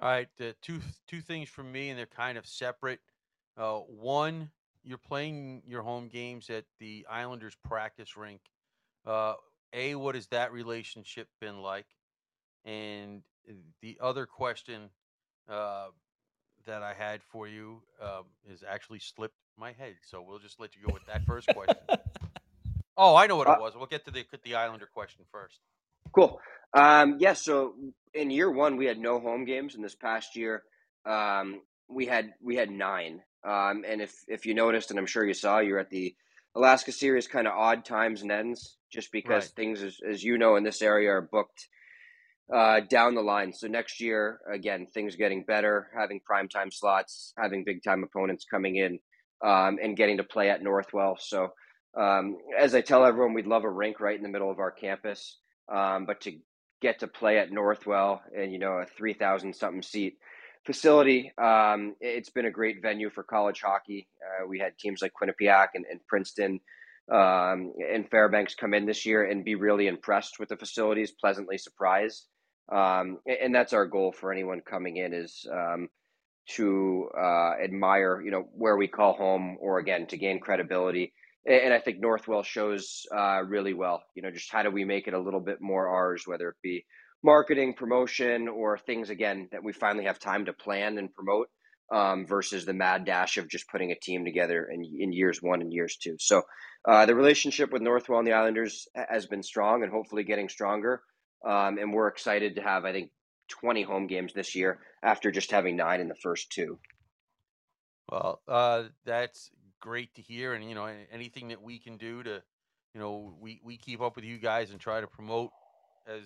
all right uh, two two things from me and they're kind of separate uh, one you're playing your home games at the Islanders practice rink. Uh, a, what has that relationship been like? And the other question uh, that I had for you um, is actually slipped my head. So we'll just let you go with that first question. oh, I know what it uh was. We'll get to the the Islander question first.
Cool. Um, yeah. So in year one, we had no home games. In this past year, um, we had we had nine. Um, and if if you noticed, and I'm sure you saw, you're at the Alaska series kind of odd times and ends, just because right. things, as, as you know, in this area are booked uh, down the line. So next year, again, things getting better, having prime time slots, having big time opponents coming in, um, and getting to play at Northwell. So um, as I tell everyone, we'd love a rink right in the middle of our campus, um, but to get to play at Northwell and you know a three thousand something seat facility. Um, it's been a great venue for college hockey. Uh, we had teams like Quinnipiac and, and Princeton um, and Fairbanks come in this year and be really impressed with the facilities, pleasantly surprised. Um, and that's our goal for anyone coming in is um, to uh, admire, you know, where we call home, or again to gain credibility. And I think Northwell shows uh, really well. You know, just how do we make it a little bit more ours, whether it be marketing, promotion, or things again that we finally have time to plan and promote um, versus the mad dash of just putting a team together in, in years one and years two. So uh, the relationship with Northwell and the Islanders has been strong and hopefully getting stronger. Um, and we're excited to have, I think, 20 home games this year after just having nine in the first two.
Well, uh, that's great to hear. And, you know, anything that we can do to, you know, we, we keep up with you guys and try to promote as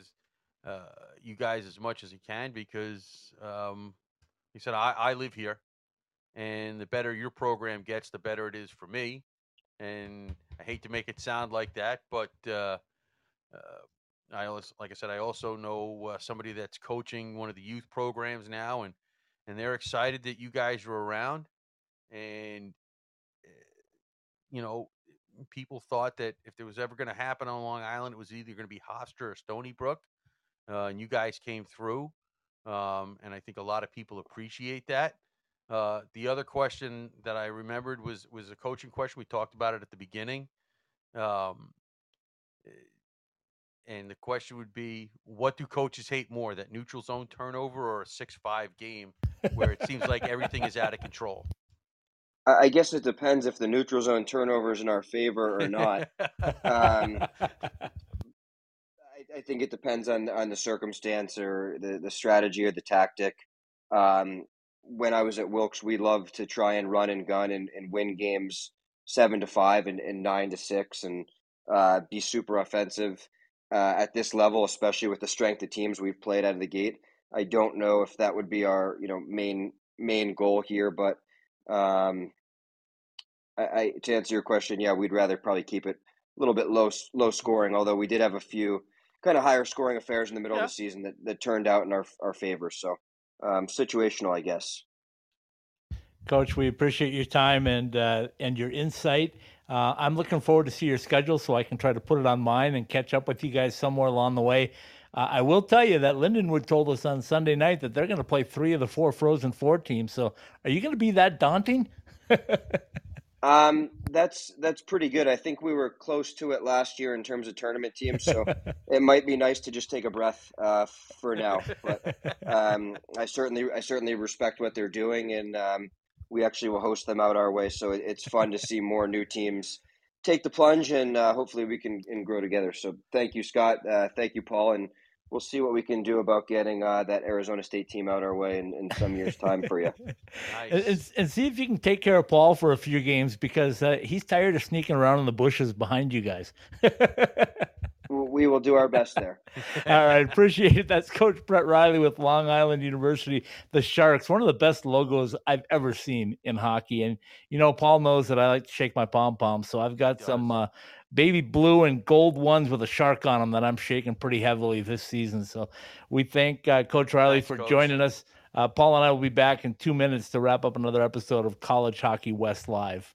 uh, you guys as much as you can because um, he said I, I live here, and the better your program gets, the better it is for me. And I hate to make it sound like that, but uh, uh, I like I said, I also know uh, somebody that's coaching one of the youth programs now, and and they're excited that you guys are around. And eh, you know, people thought that if there was ever going to happen on Long Island, it was either going to be Hofstra or Stony Brook uh, and you guys came through, um, and I think a lot of people appreciate that. Uh, the other question that I remembered was was a coaching question. We talked about it at the beginning, um, eh, and the question would be, what do coaches hate more, that neutral zone turnover or a six-five game where it seems like everything is out of control?
I guess it depends if the neutral zone turnover is in our favor or not. Um, I, I think it depends on on the circumstance or the, the strategy or the tactic. Um, when I was at Wilkes, we loved to try and run and gun and, and win games seven to five and, and nine to six and uh, be super offensive uh, at this level, especially with the strength of teams we've played out of the gate. I don't know if that would be our you know main main goal here, but um, I, I to answer your question, yeah, we'd rather probably keep it a little bit low low scoring. Although we did have a few kind of higher scoring affairs in the middle
Yeah.
of the season that, that turned out in our our favor. So um, situational, I guess.
Coach, we appreciate your time and uh, and your insight. Uh, I'm looking forward to see your schedule so I can try to put it on mine and catch up with you guys somewhere along the way. Uh, I will tell you that Lindenwood told us on Sunday night that they're going to play three of the four Frozen Four teams. So, are you going to be that daunting?
Um, that's that's pretty good. I think we were close to it last year in terms of tournament teams, so it might be nice to just take a breath uh, for now. But um, I certainly I certainly respect what they're doing, and um, we actually will host them out our way. So it, it's fun to see more new teams take the plunge, and uh, hopefully we can and grow together. So thank you, Scott. Uh, thank you, Paul, and we'll see what we can do about getting uh, that Arizona State team out our way in, in some years' time for you.
and, and- and see if you can take care of Paul for a few games because uh, he's tired of sneaking around in the bushes behind you guys.
We will do our best there.
All right, appreciate it. That's Coach Brett Riley with Long Island University, the Sharks. One of the best logos I've ever seen in hockey. And you know, Paul knows that I like to shake my pom poms, so I've got some uh, baby blue and gold ones with a shark on them that I'm shaking pretty heavily this season. So we thank uh, Coach Riley
Thanks,
for
Coach.
joining us. Uh, Paul and I will be back in two minutes to wrap up another episode of College Hockey West Live.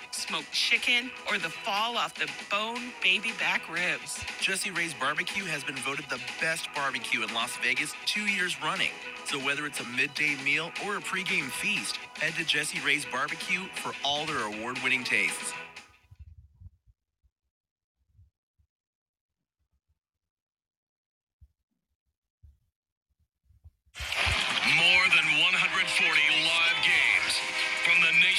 smoked chicken, or the fall off the bone baby back ribs.
Jessie Rae's Barbecue has been voted the best barbecue in Las Vegas two years running. So whether it's a midday meal or a pregame feast, head to Jessie Rae's Barbecue for all their award-winning tastes.
More than 140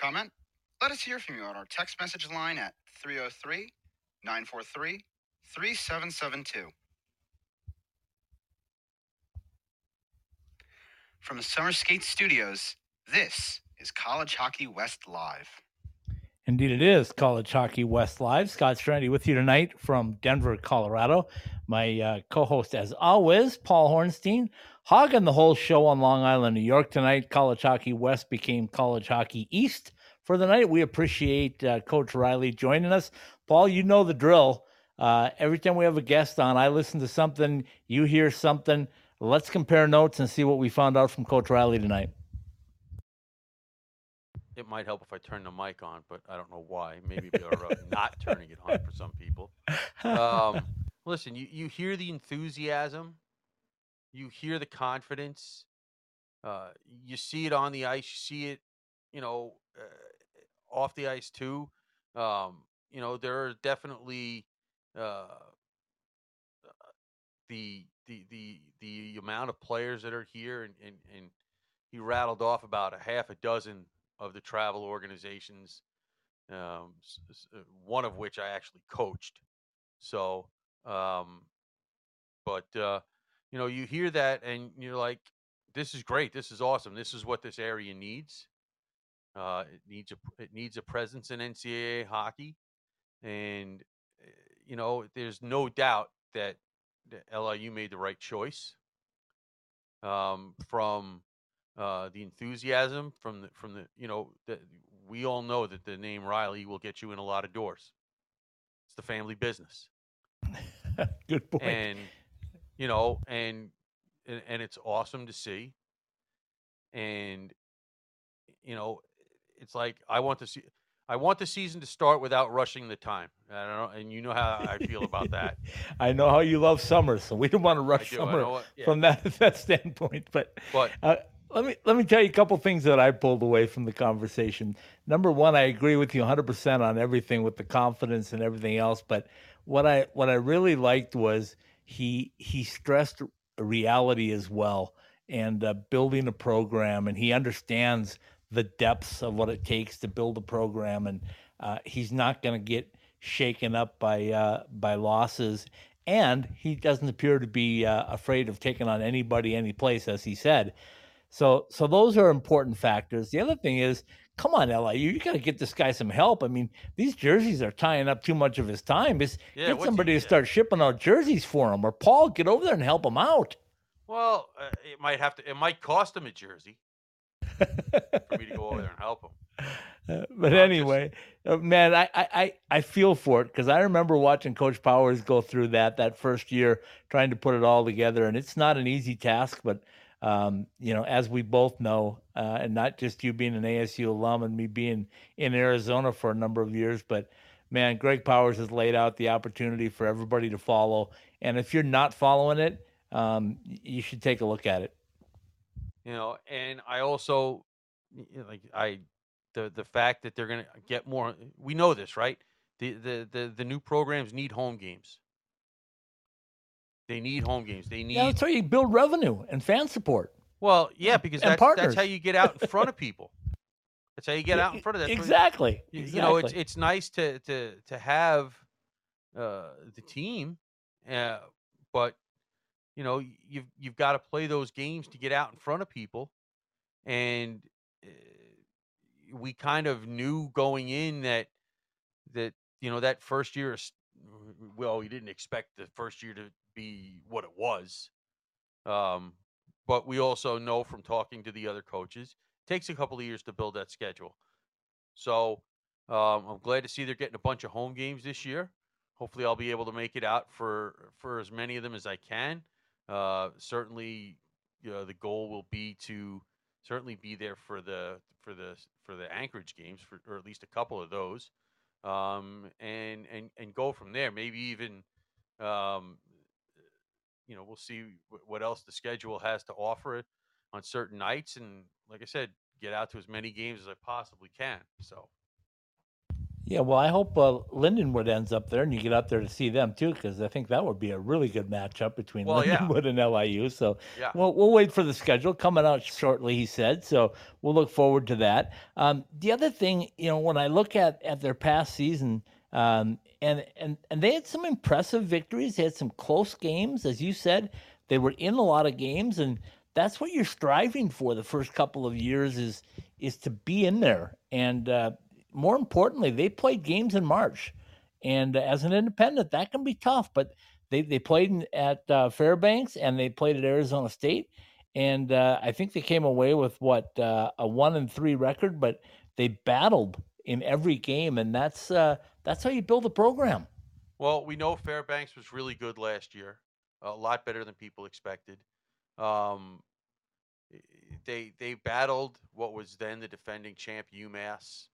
Comment? Let us hear from you on our text message line at 303 943 3772. From the Summer Skate Studios, this is College Hockey West Live.
Indeed, it is College Hockey West Live. Scott Strandy with you tonight from Denver, Colorado. My uh, co host, as always, Paul Hornstein, hogging the whole show on Long Island, New York tonight. College Hockey West became College Hockey East for the night. We appreciate uh, Coach Riley joining us. Paul, you know the drill. Uh, every time we have a guest on, I listen to something, you hear something. Let's compare notes and see what we found out from Coach Riley tonight.
It might help if I turn the mic on, but I don't know why. Maybe better off not turning it on for some people. Um, listen, you, you hear the enthusiasm, you hear the confidence, uh, you see it on the ice, you see it, you know, uh, off the ice too. Um, you know, there are definitely uh, the the the the amount of players that are here, and and, and he rattled off about a half a dozen of the travel organizations, um, uh, one of which I actually coached. So, um, but uh, you know, you hear that and you're like, this is great. This is awesome. This is what this area needs. Uh, it needs a it needs a presence in NCAA hockey, and uh, you know, there's no doubt that, that LIU made the right choice. Um, from uh, the enthusiasm, from the from the you know, the, we all know that the name Riley will get you in a lot of doors. It's the family business.
Good point.
And you know, and and, and it's awesome to see. And you know, it's like I want to see I want the season to start without rushing the time. I don't know, and you know how I feel about that.
I know how you love summer, so we don't want to rush
do.
Summer
what- yeah.
from that that standpoint. But
But
uh, let me let me tell you a couple things that I pulled away from the conversation. Number one, I agree with you 100 percent on everything with the confidence and everything else. But what I what I really liked was he he stressed reality as well and uh, building a program, and he understands the depths of what it takes to build a program, and uh, he's not going to get shaken up by uh, by losses. And he doesn't appear to be uh, afraid of taking on anybody, any place, as he said. So, so those are important factors. The other thing is, come on, LIU, you got to get this guy some help. I mean, these jerseys are tying up too much of his time. Just
Yeah,
get somebody to
yeah.
start shipping out jerseys for him, or Paul, get over there and help him out.
well, uh, it might have to. It might cost him a jersey for me to go over there and help him.
Uh, but
just-
anyway, uh, man, I, I, I- I feel for it because I remember watching Coach Powers go through that that first year, trying to put it all together, and it's not an easy task. But um, you know, as we both know, uh, and not just you being an ASU alum and me being in Arizona for a number of years, but man, Greg Powers has laid out the opportunity for everybody to follow, and if you're not following it, um, you should take a look at it.
you know and i also y- y- like i the the fact that they're going to get more we know this right? The, the the the new programs need home games they need home games they need
Yeah, that's how you build revenue and fan support.
well yeah because that's that's how you get out in front of people that's how you get out in front of that
exactly.
you,
exactly.
you know it's it's nice to to to have uh the team uh but you know you've you've got to play those games to get out in front of people and uh, we kind of knew going in that that you know that first year well we didn't expect the first year to be what it was um but we also know from talking to the other coaches takes a couple of years to build that schedule so um, I'm glad to see they're getting a bunch of home games this year. Hopefully, I'll be able to make it out for for as many of them as I can. Uh, certainly, you know, the goal will be to certainly be there for the for the for the Anchorage games, for, or at least a couple of those, um, and and and go from there. Maybe even, um, you know, we'll see what else the schedule has to offer it on certain nights, and like I said, get out to as many games as I possibly can. So.
Yeah, well, I hope uh, Lindenwood ends up there and you get up there to see them too, because I think that would be a really good matchup between
Well, yeah.
Lindenwood and LIU. So
Yeah.
we'll, we'll wait for the schedule coming out shortly, he said. So we'll look forward to that. Um, the other thing, you know, when I look at, at their past season, um, and, and, and they had some impressive victories, they had some close games, as you said, they were in a lot of games, and that's what you're striving for the first couple of years is is to be in there and uh, more importantly, they played games in March, and as an independent, that can be tough. But they they played in, at uh, Fairbanks and they played at Arizona State, and uh, I think they came away with what uh, a one and three record. But they battled in every game, and that's uh, that's how you build a program.
Well, we know Fairbanks was really good last year, a lot better than people expected. Um, they they battled what was then the defending champ UMass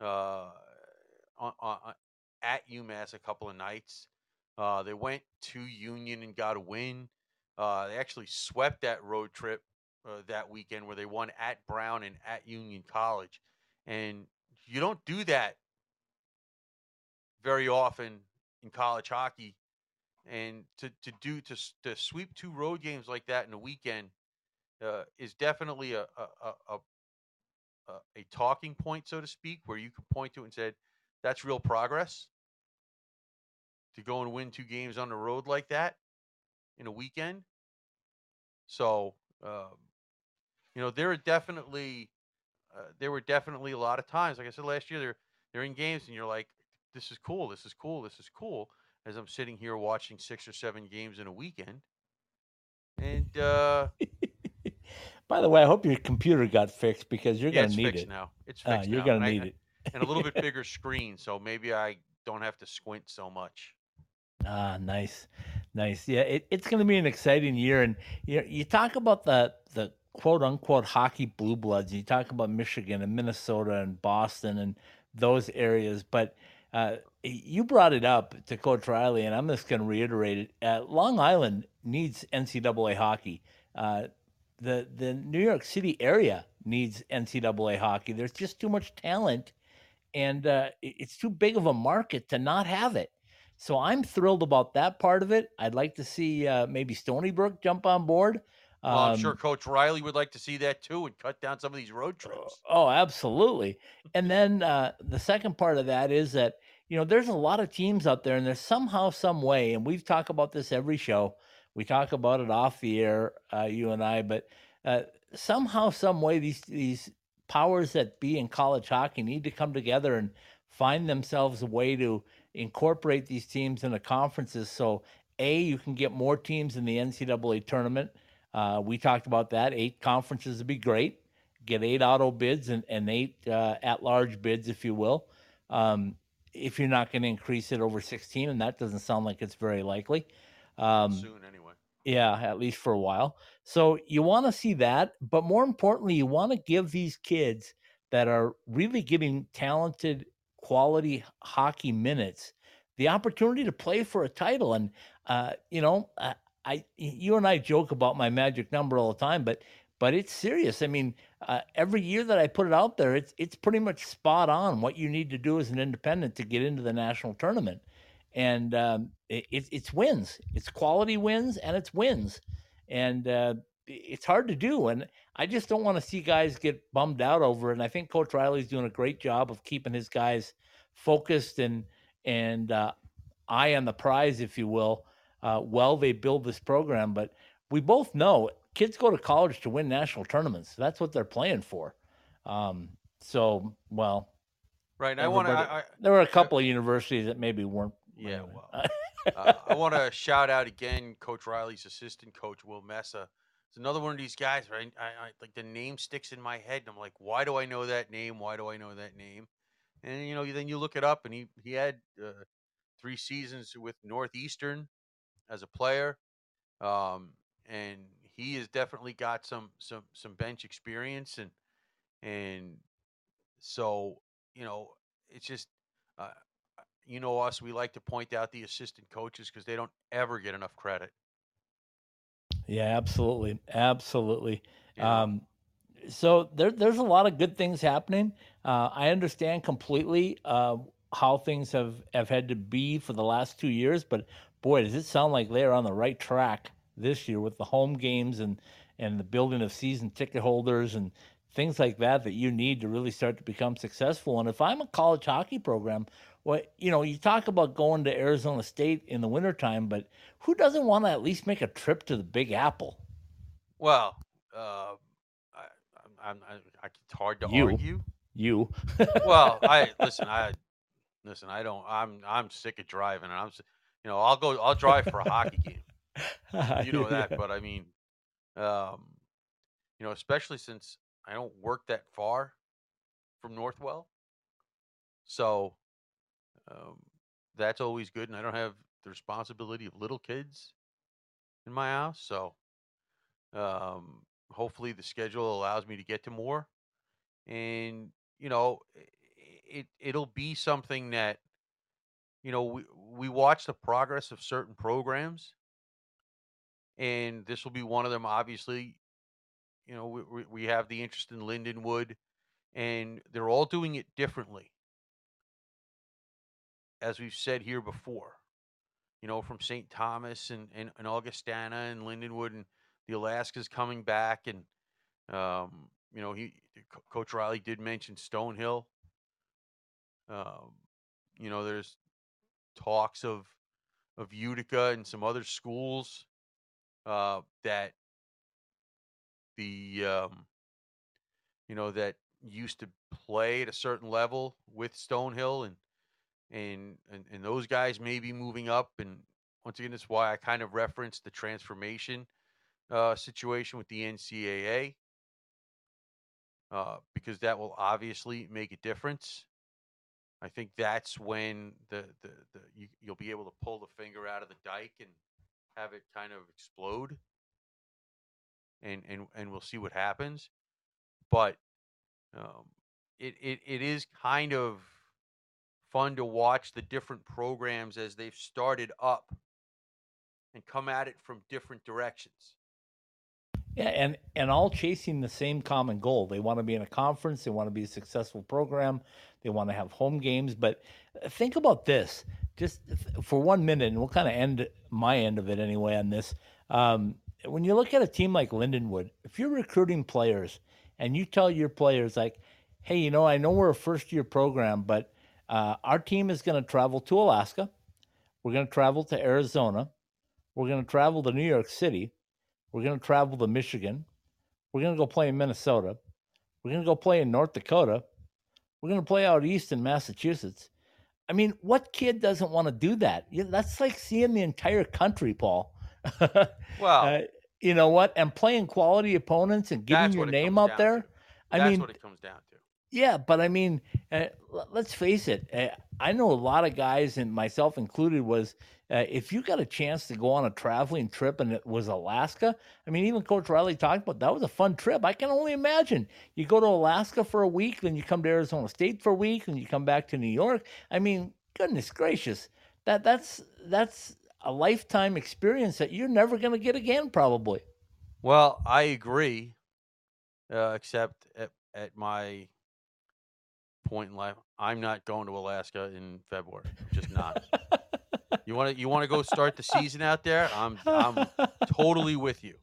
uh, on, on, at UMass a couple of nights. Uh, they went to Union and got a win. Uh, they actually swept that road trip uh, that weekend where they won at Brown and at Union College. And you don't do that very often in college hockey. And to, to do to, to sweep two road games like that in a weekend uh, is definitely a, a, a, a a talking point, so to speak, where you can point to it and said, "That's real progress." To go and win two games on the road like that in a weekend. So um, you know, there are definitely uh, there were definitely a lot of times, like I said last year, they're they're in games and you're like, this is cool, this is cool, this is cool. As I'm sitting here watching six or seven games in a weekend, and uh,
By the way, I hope your computer got fixed because you're
yeah,
going to need
fixed
it.
now. It's
Uh,
fixed
you're
now,
going to need
I-
it.
and a little bit bigger screen, so maybe I don't have to squint so much.
Ah, nice, nice. Yeah, it, it's going to be an exciting year, and you you talk about the the quote unquote hockey blue bloods. You talk about Michigan and Minnesota and Boston and those areas, but uh, you brought it up to Coach Riley, and I'm just going to reiterate it. Uh, Long Island needs NCAA hockey. Uh, the the New York City area needs NCAA hockey. There's just too much talent, and uh, it's too big of a market to not have it. So I'm thrilled about that part of it. I'd like to see uh, maybe Stony Brook jump on board.
Well, I'm sure
Um,
Coach Riley would like to see that too, and cut down some of these road trips.
Oh, absolutely. And then uh, the second part of that is that, you know, there's a lot of teams out there, and there's somehow, some way, and we've talked about this every show. We talk about it off the air, uh, you and I, but uh, somehow, some way, these these powers that be in college hockey need to come together and find themselves a way to incorporate these teams into conferences. So, a, you can get more teams in the NCAA tournament. Uh, we talked about that. Eight conferences would be great get eight auto bids and, and eight uh, at large bids, if you will. Um, if you're not going to increase it over 16, and that doesn't sound like it's very likely. Um,
Soon, anyway.
yeah, at least for a while. So you want to see that, but more importantly, you want to give these kids that are really getting talented, quality hockey minutes the opportunity to play for a title. And uh, you know, I, you and I joke about my magic number all the time, but but it's serious. I mean, uh, every year that I put it out there, it's it's pretty much spot on what you need to do as an independent to get into the national tournament and um, it, it's it's wins. It's quality wins and it's wins, and uh, it's hard to do. And I just don't want to see guys get bummed out over it. And I think Coach Riley's doing a great job of keeping his guys focused and and uh, eye on the prize, if you will, uh, while they build this program. But we both know kids go to college to win national tournaments. That's what they're playing for. Um, so, well,
Right. And I want to. I, I,
there were a couple of universities that maybe weren't.
Yeah,
anyway.
well, uh, I want to shout out again, Coach Riley's assistant coach, Will Mesa. It's another one of these guys, right? I, I like the name sticks in my head, and I'm like, why do I know that name? Why do I know that name? And you know, then you look it up, and he he had uh, three seasons with Northeastern as a player, um, and he has definitely got some some some bench experience, and and so you know, it's just. Uh, you know us, we like to point out the assistant coaches because they don't ever get enough credit.
Yeah, absolutely, absolutely.
know?
Um, so there, there's a lot of good things happening. Uh, I understand completely uh, how things have have had to be for the last two years, but boy, does it sound like they're on the right track this year with the home games and and the building of season ticket holders and things like that that you need to really start to become successful. And if I'm a college hockey program, well, you know, you talk about going to Arizona State in the wintertime, but who doesn't want to at least make a trip to the Big Apple?
well, uh, I, I'm, I'm, I, I, it's hard to
You.
argue.
You.
Well, I listen. I listen. I don't. I'm I'm sick of driving, and I'm. You know, I'll go. I'll drive for a hockey game. You know that, but I mean, um, you know, especially since I don't work that far from Northwell, so um, that's always good, and I don't have the responsibility of little kids in my house, so um, hopefully the schedule allows me to get to more, and you know, it it'll be something that you know we we watch the progress of certain programs and this will be one of them. Obviously, you know, we, we, have the interest in Lindenwood, and they're all doing it differently. As we've said here before, you know, from St. Thomas and, and, and Augustana and Lindenwood and the Alaska's coming back, and um, you know, he Coach Riley did mention Stonehill. Um, you know, there's talks of of Utica and some other schools uh, that the um, you know, that used to play at a certain level with Stonehill and and and, and those guys may be moving up and once again that's why I kind of referenced the transformation uh, situation with the NCAA uh, because that will obviously make a difference. I think that's when the the, the you, you'll be able to pull the finger out of the dike and have it kind of explode, and and and we'll see what happens. But um, it, it it is kind of fun to watch the different programs as they've started up and come at it from different directions.
Yeah, and and all chasing the same common goal. They want to be in a conference. They want to be a successful program. They want to have home games. But uh, think about this, just for one minute, and we'll kind of end my end of it anyway on this. Um, when you look at a team like Lindenwood, if you're recruiting players and you tell your players like, "Hey, you know, I know we're a first year program, but uh, our team is going to travel to Alaska. We're going to travel to Arizona. We're going to travel to New York City." We're going to travel to Michigan. We're going to go play in Minnesota. We're going to go play in North Dakota. We're going to play out east in Massachusetts. I mean, what kid doesn't want to do that? That's like seeing the entire country, Paul.
well,
uh, you know what? And playing quality opponents and getting your name out there.
To.
I
that's
mean,
what it comes down to.
Yeah, but I mean, uh, let's face it. Uh, I know a lot of guys, and myself included, was uh, if you got a chance to go on a traveling trip and it was Alaska. I mean, even Coach Riley talked about that was a fun trip. I can only imagine. You go to Alaska for a week, then you come to Arizona State for a week, and you come back to New York. I mean, goodness gracious, that that's that's a lifetime experience that you're never going to get again, probably.
Well, I agree, uh, except at, at my point in life. I'm not going to Alaska in February. I'm just not. you want to you want to go start the season out there? I'm I'm totally with you.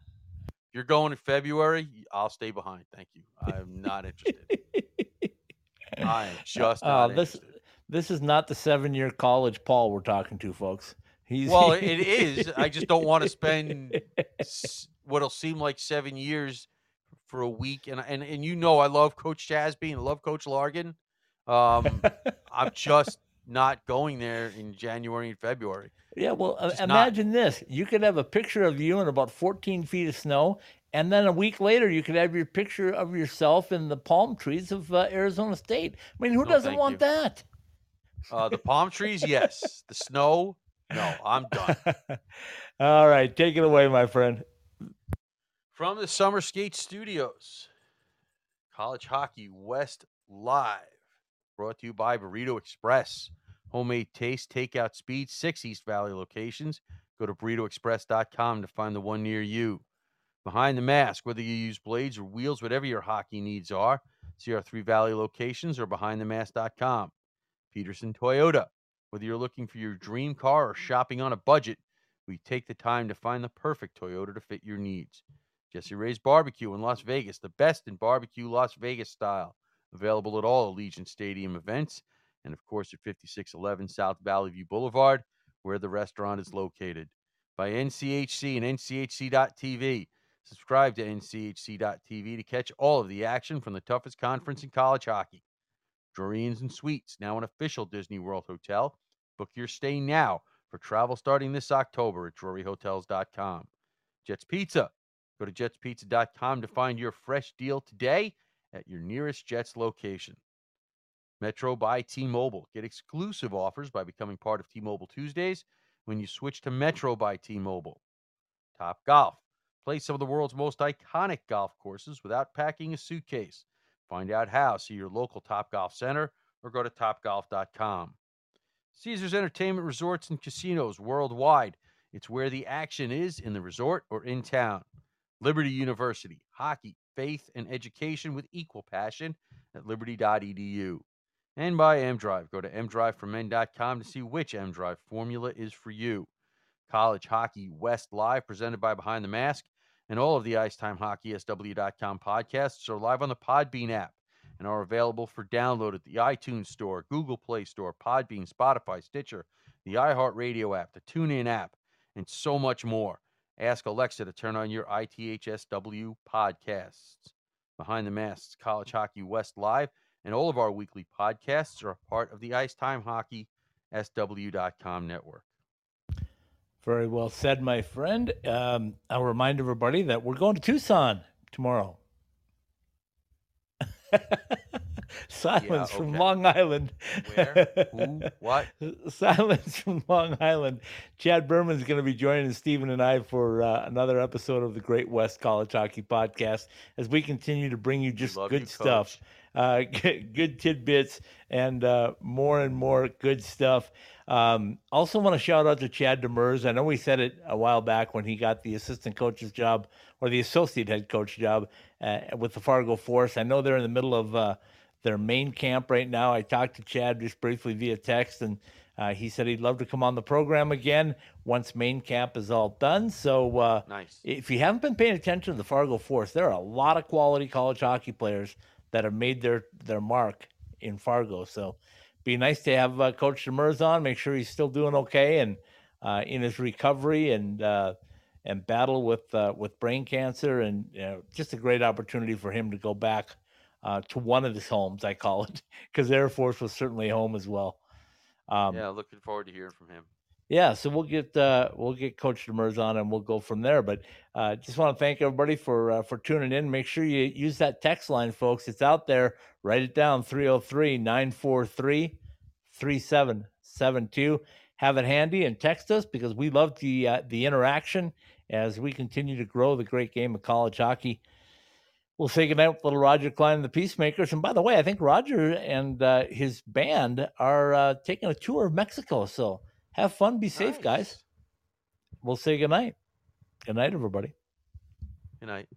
If you're going in February, I'll stay behind. Thank you. I'm not interested. I am just uh, not uh,
this,
interested.
This is not the seven year college Paul we're talking to, folks.
He's well, it is. I just don't want to spend what'll seem like seven years for a week. And and and you know, I love Coach Shasby and I love Coach Largen. Um, I'm just not going there in January and February.
Yeah, well, uh, imagine not. this: you could have a picture of you in about 14 feet of snow, and then a week later, you could have your picture of yourself in the palm trees of uh, Arizona State. I mean, who no, doesn't want you. that?
Uh, the palm trees, yes. The snow, no. I'm done.
All right, take it away, my friend.
From the Summer Skate Studios, College Hockey West Live. Brought to you by Burrito Express. Homemade taste, takeout speed, six East Valley locations. Go to burritoexpress.com to find the one near you. Behind the mask, whether you use blades or wheels, whatever your hockey needs are, see our three Valley locations or behindthemask.com. Peterson Toyota, whether you're looking for your dream car or shopping on a budget, we take the time to find the perfect Toyota to fit your needs. Jessie Rae's Barbecue in Las Vegas, the best in barbecue Las Vegas style available at all Allegiant Stadium events, and of course at 5611 South Valley View Boulevard, where the restaurant is located. By NCHC and NCHC.TV. Subscribe to NCHC.TV to catch all of the action from the toughest conference in college hockey. Inns and Suites, now an official Disney World hotel. Book your stay now for travel starting this October at druryhotels.com. Jets Pizza. Go to jetspizza.com to find your fresh deal today at your nearest Jets location. Metro by T Mobile. Get exclusive offers by becoming part of T Mobile Tuesdays when you switch to Metro by T Mobile. Top Golf. Play some of the world's most iconic golf courses without packing a suitcase. Find out how. See your local Top Golf Center or go to topgolf.com. Caesars Entertainment Resorts and Casinos worldwide. It's where the action is in the resort or in town. Liberty University, hockey, faith, and education with equal passion at liberty.edu. And by MDrive. Go to mdriveformen.com to see which MDrive formula is for you. College Hockey West Live, presented by Behind the Mask, and all of the Icetime Hockey SW.com podcasts are live on the Podbean app and are available for download at the iTunes Store, Google Play Store, Podbean, Spotify, Stitcher, the iHeartRadio app, the TuneIn app, and so much more. Ask Alexa to turn on your ITHSW podcasts. Behind the Masks College Hockey West Live, and all of our weekly podcasts are a part of the Ice Time Hockey SW.com network.
Very well said, my friend. Um, I'll remind everybody that we're going to Tucson tomorrow. Silence from
okay.
Long Island.
Where? Who? What?
Silence from Long Island. Chad Berman's going to be joining Stephen and I for uh, another episode of the Great West College Hockey Podcast as we continue to bring you just good
you,
stuff, uh, good, good tidbits, and uh, more and more good stuff. Um, also, want to shout out to Chad Demers. I know we said it a while back when he got the assistant coach's job or the associate head coach job uh, with the Fargo Force. I know they're in the middle of uh, their main camp right now. I talked to Chad just briefly via text, and uh, he said he'd love to come on the program again once main camp is all done. So, uh,
Nice.
if you haven't been paying attention to the Fargo Force, there are a lot of quality college hockey players that have made their their mark in Fargo. So, be nice to have uh, Coach Demers on. Make sure he's still doing okay and uh, in his recovery and uh, and battle with uh, with brain cancer. And you know, just a great opportunity for him to go back uh, to one of his homes. I call it because Air Force was certainly home as well. Um,
yeah, looking forward to hearing from him.
yeah, so we'll get uh, we'll get Coach Demers on and we'll go from there. But uh, just want to thank everybody for uh, for tuning in. Make sure you use that text line, folks. It's out there. Write it down 303 943 3772. Have it handy and text us because we love the uh, the interaction as we continue to grow the great game of college hockey. We'll say goodnight with little Roger Clyne and the Peacemakers. And by the way, I think Roger and uh, his band are uh, taking a tour of Mexico. So have fun, be safe, guys. We'll say goodnight. Good night, everybody.
Good night.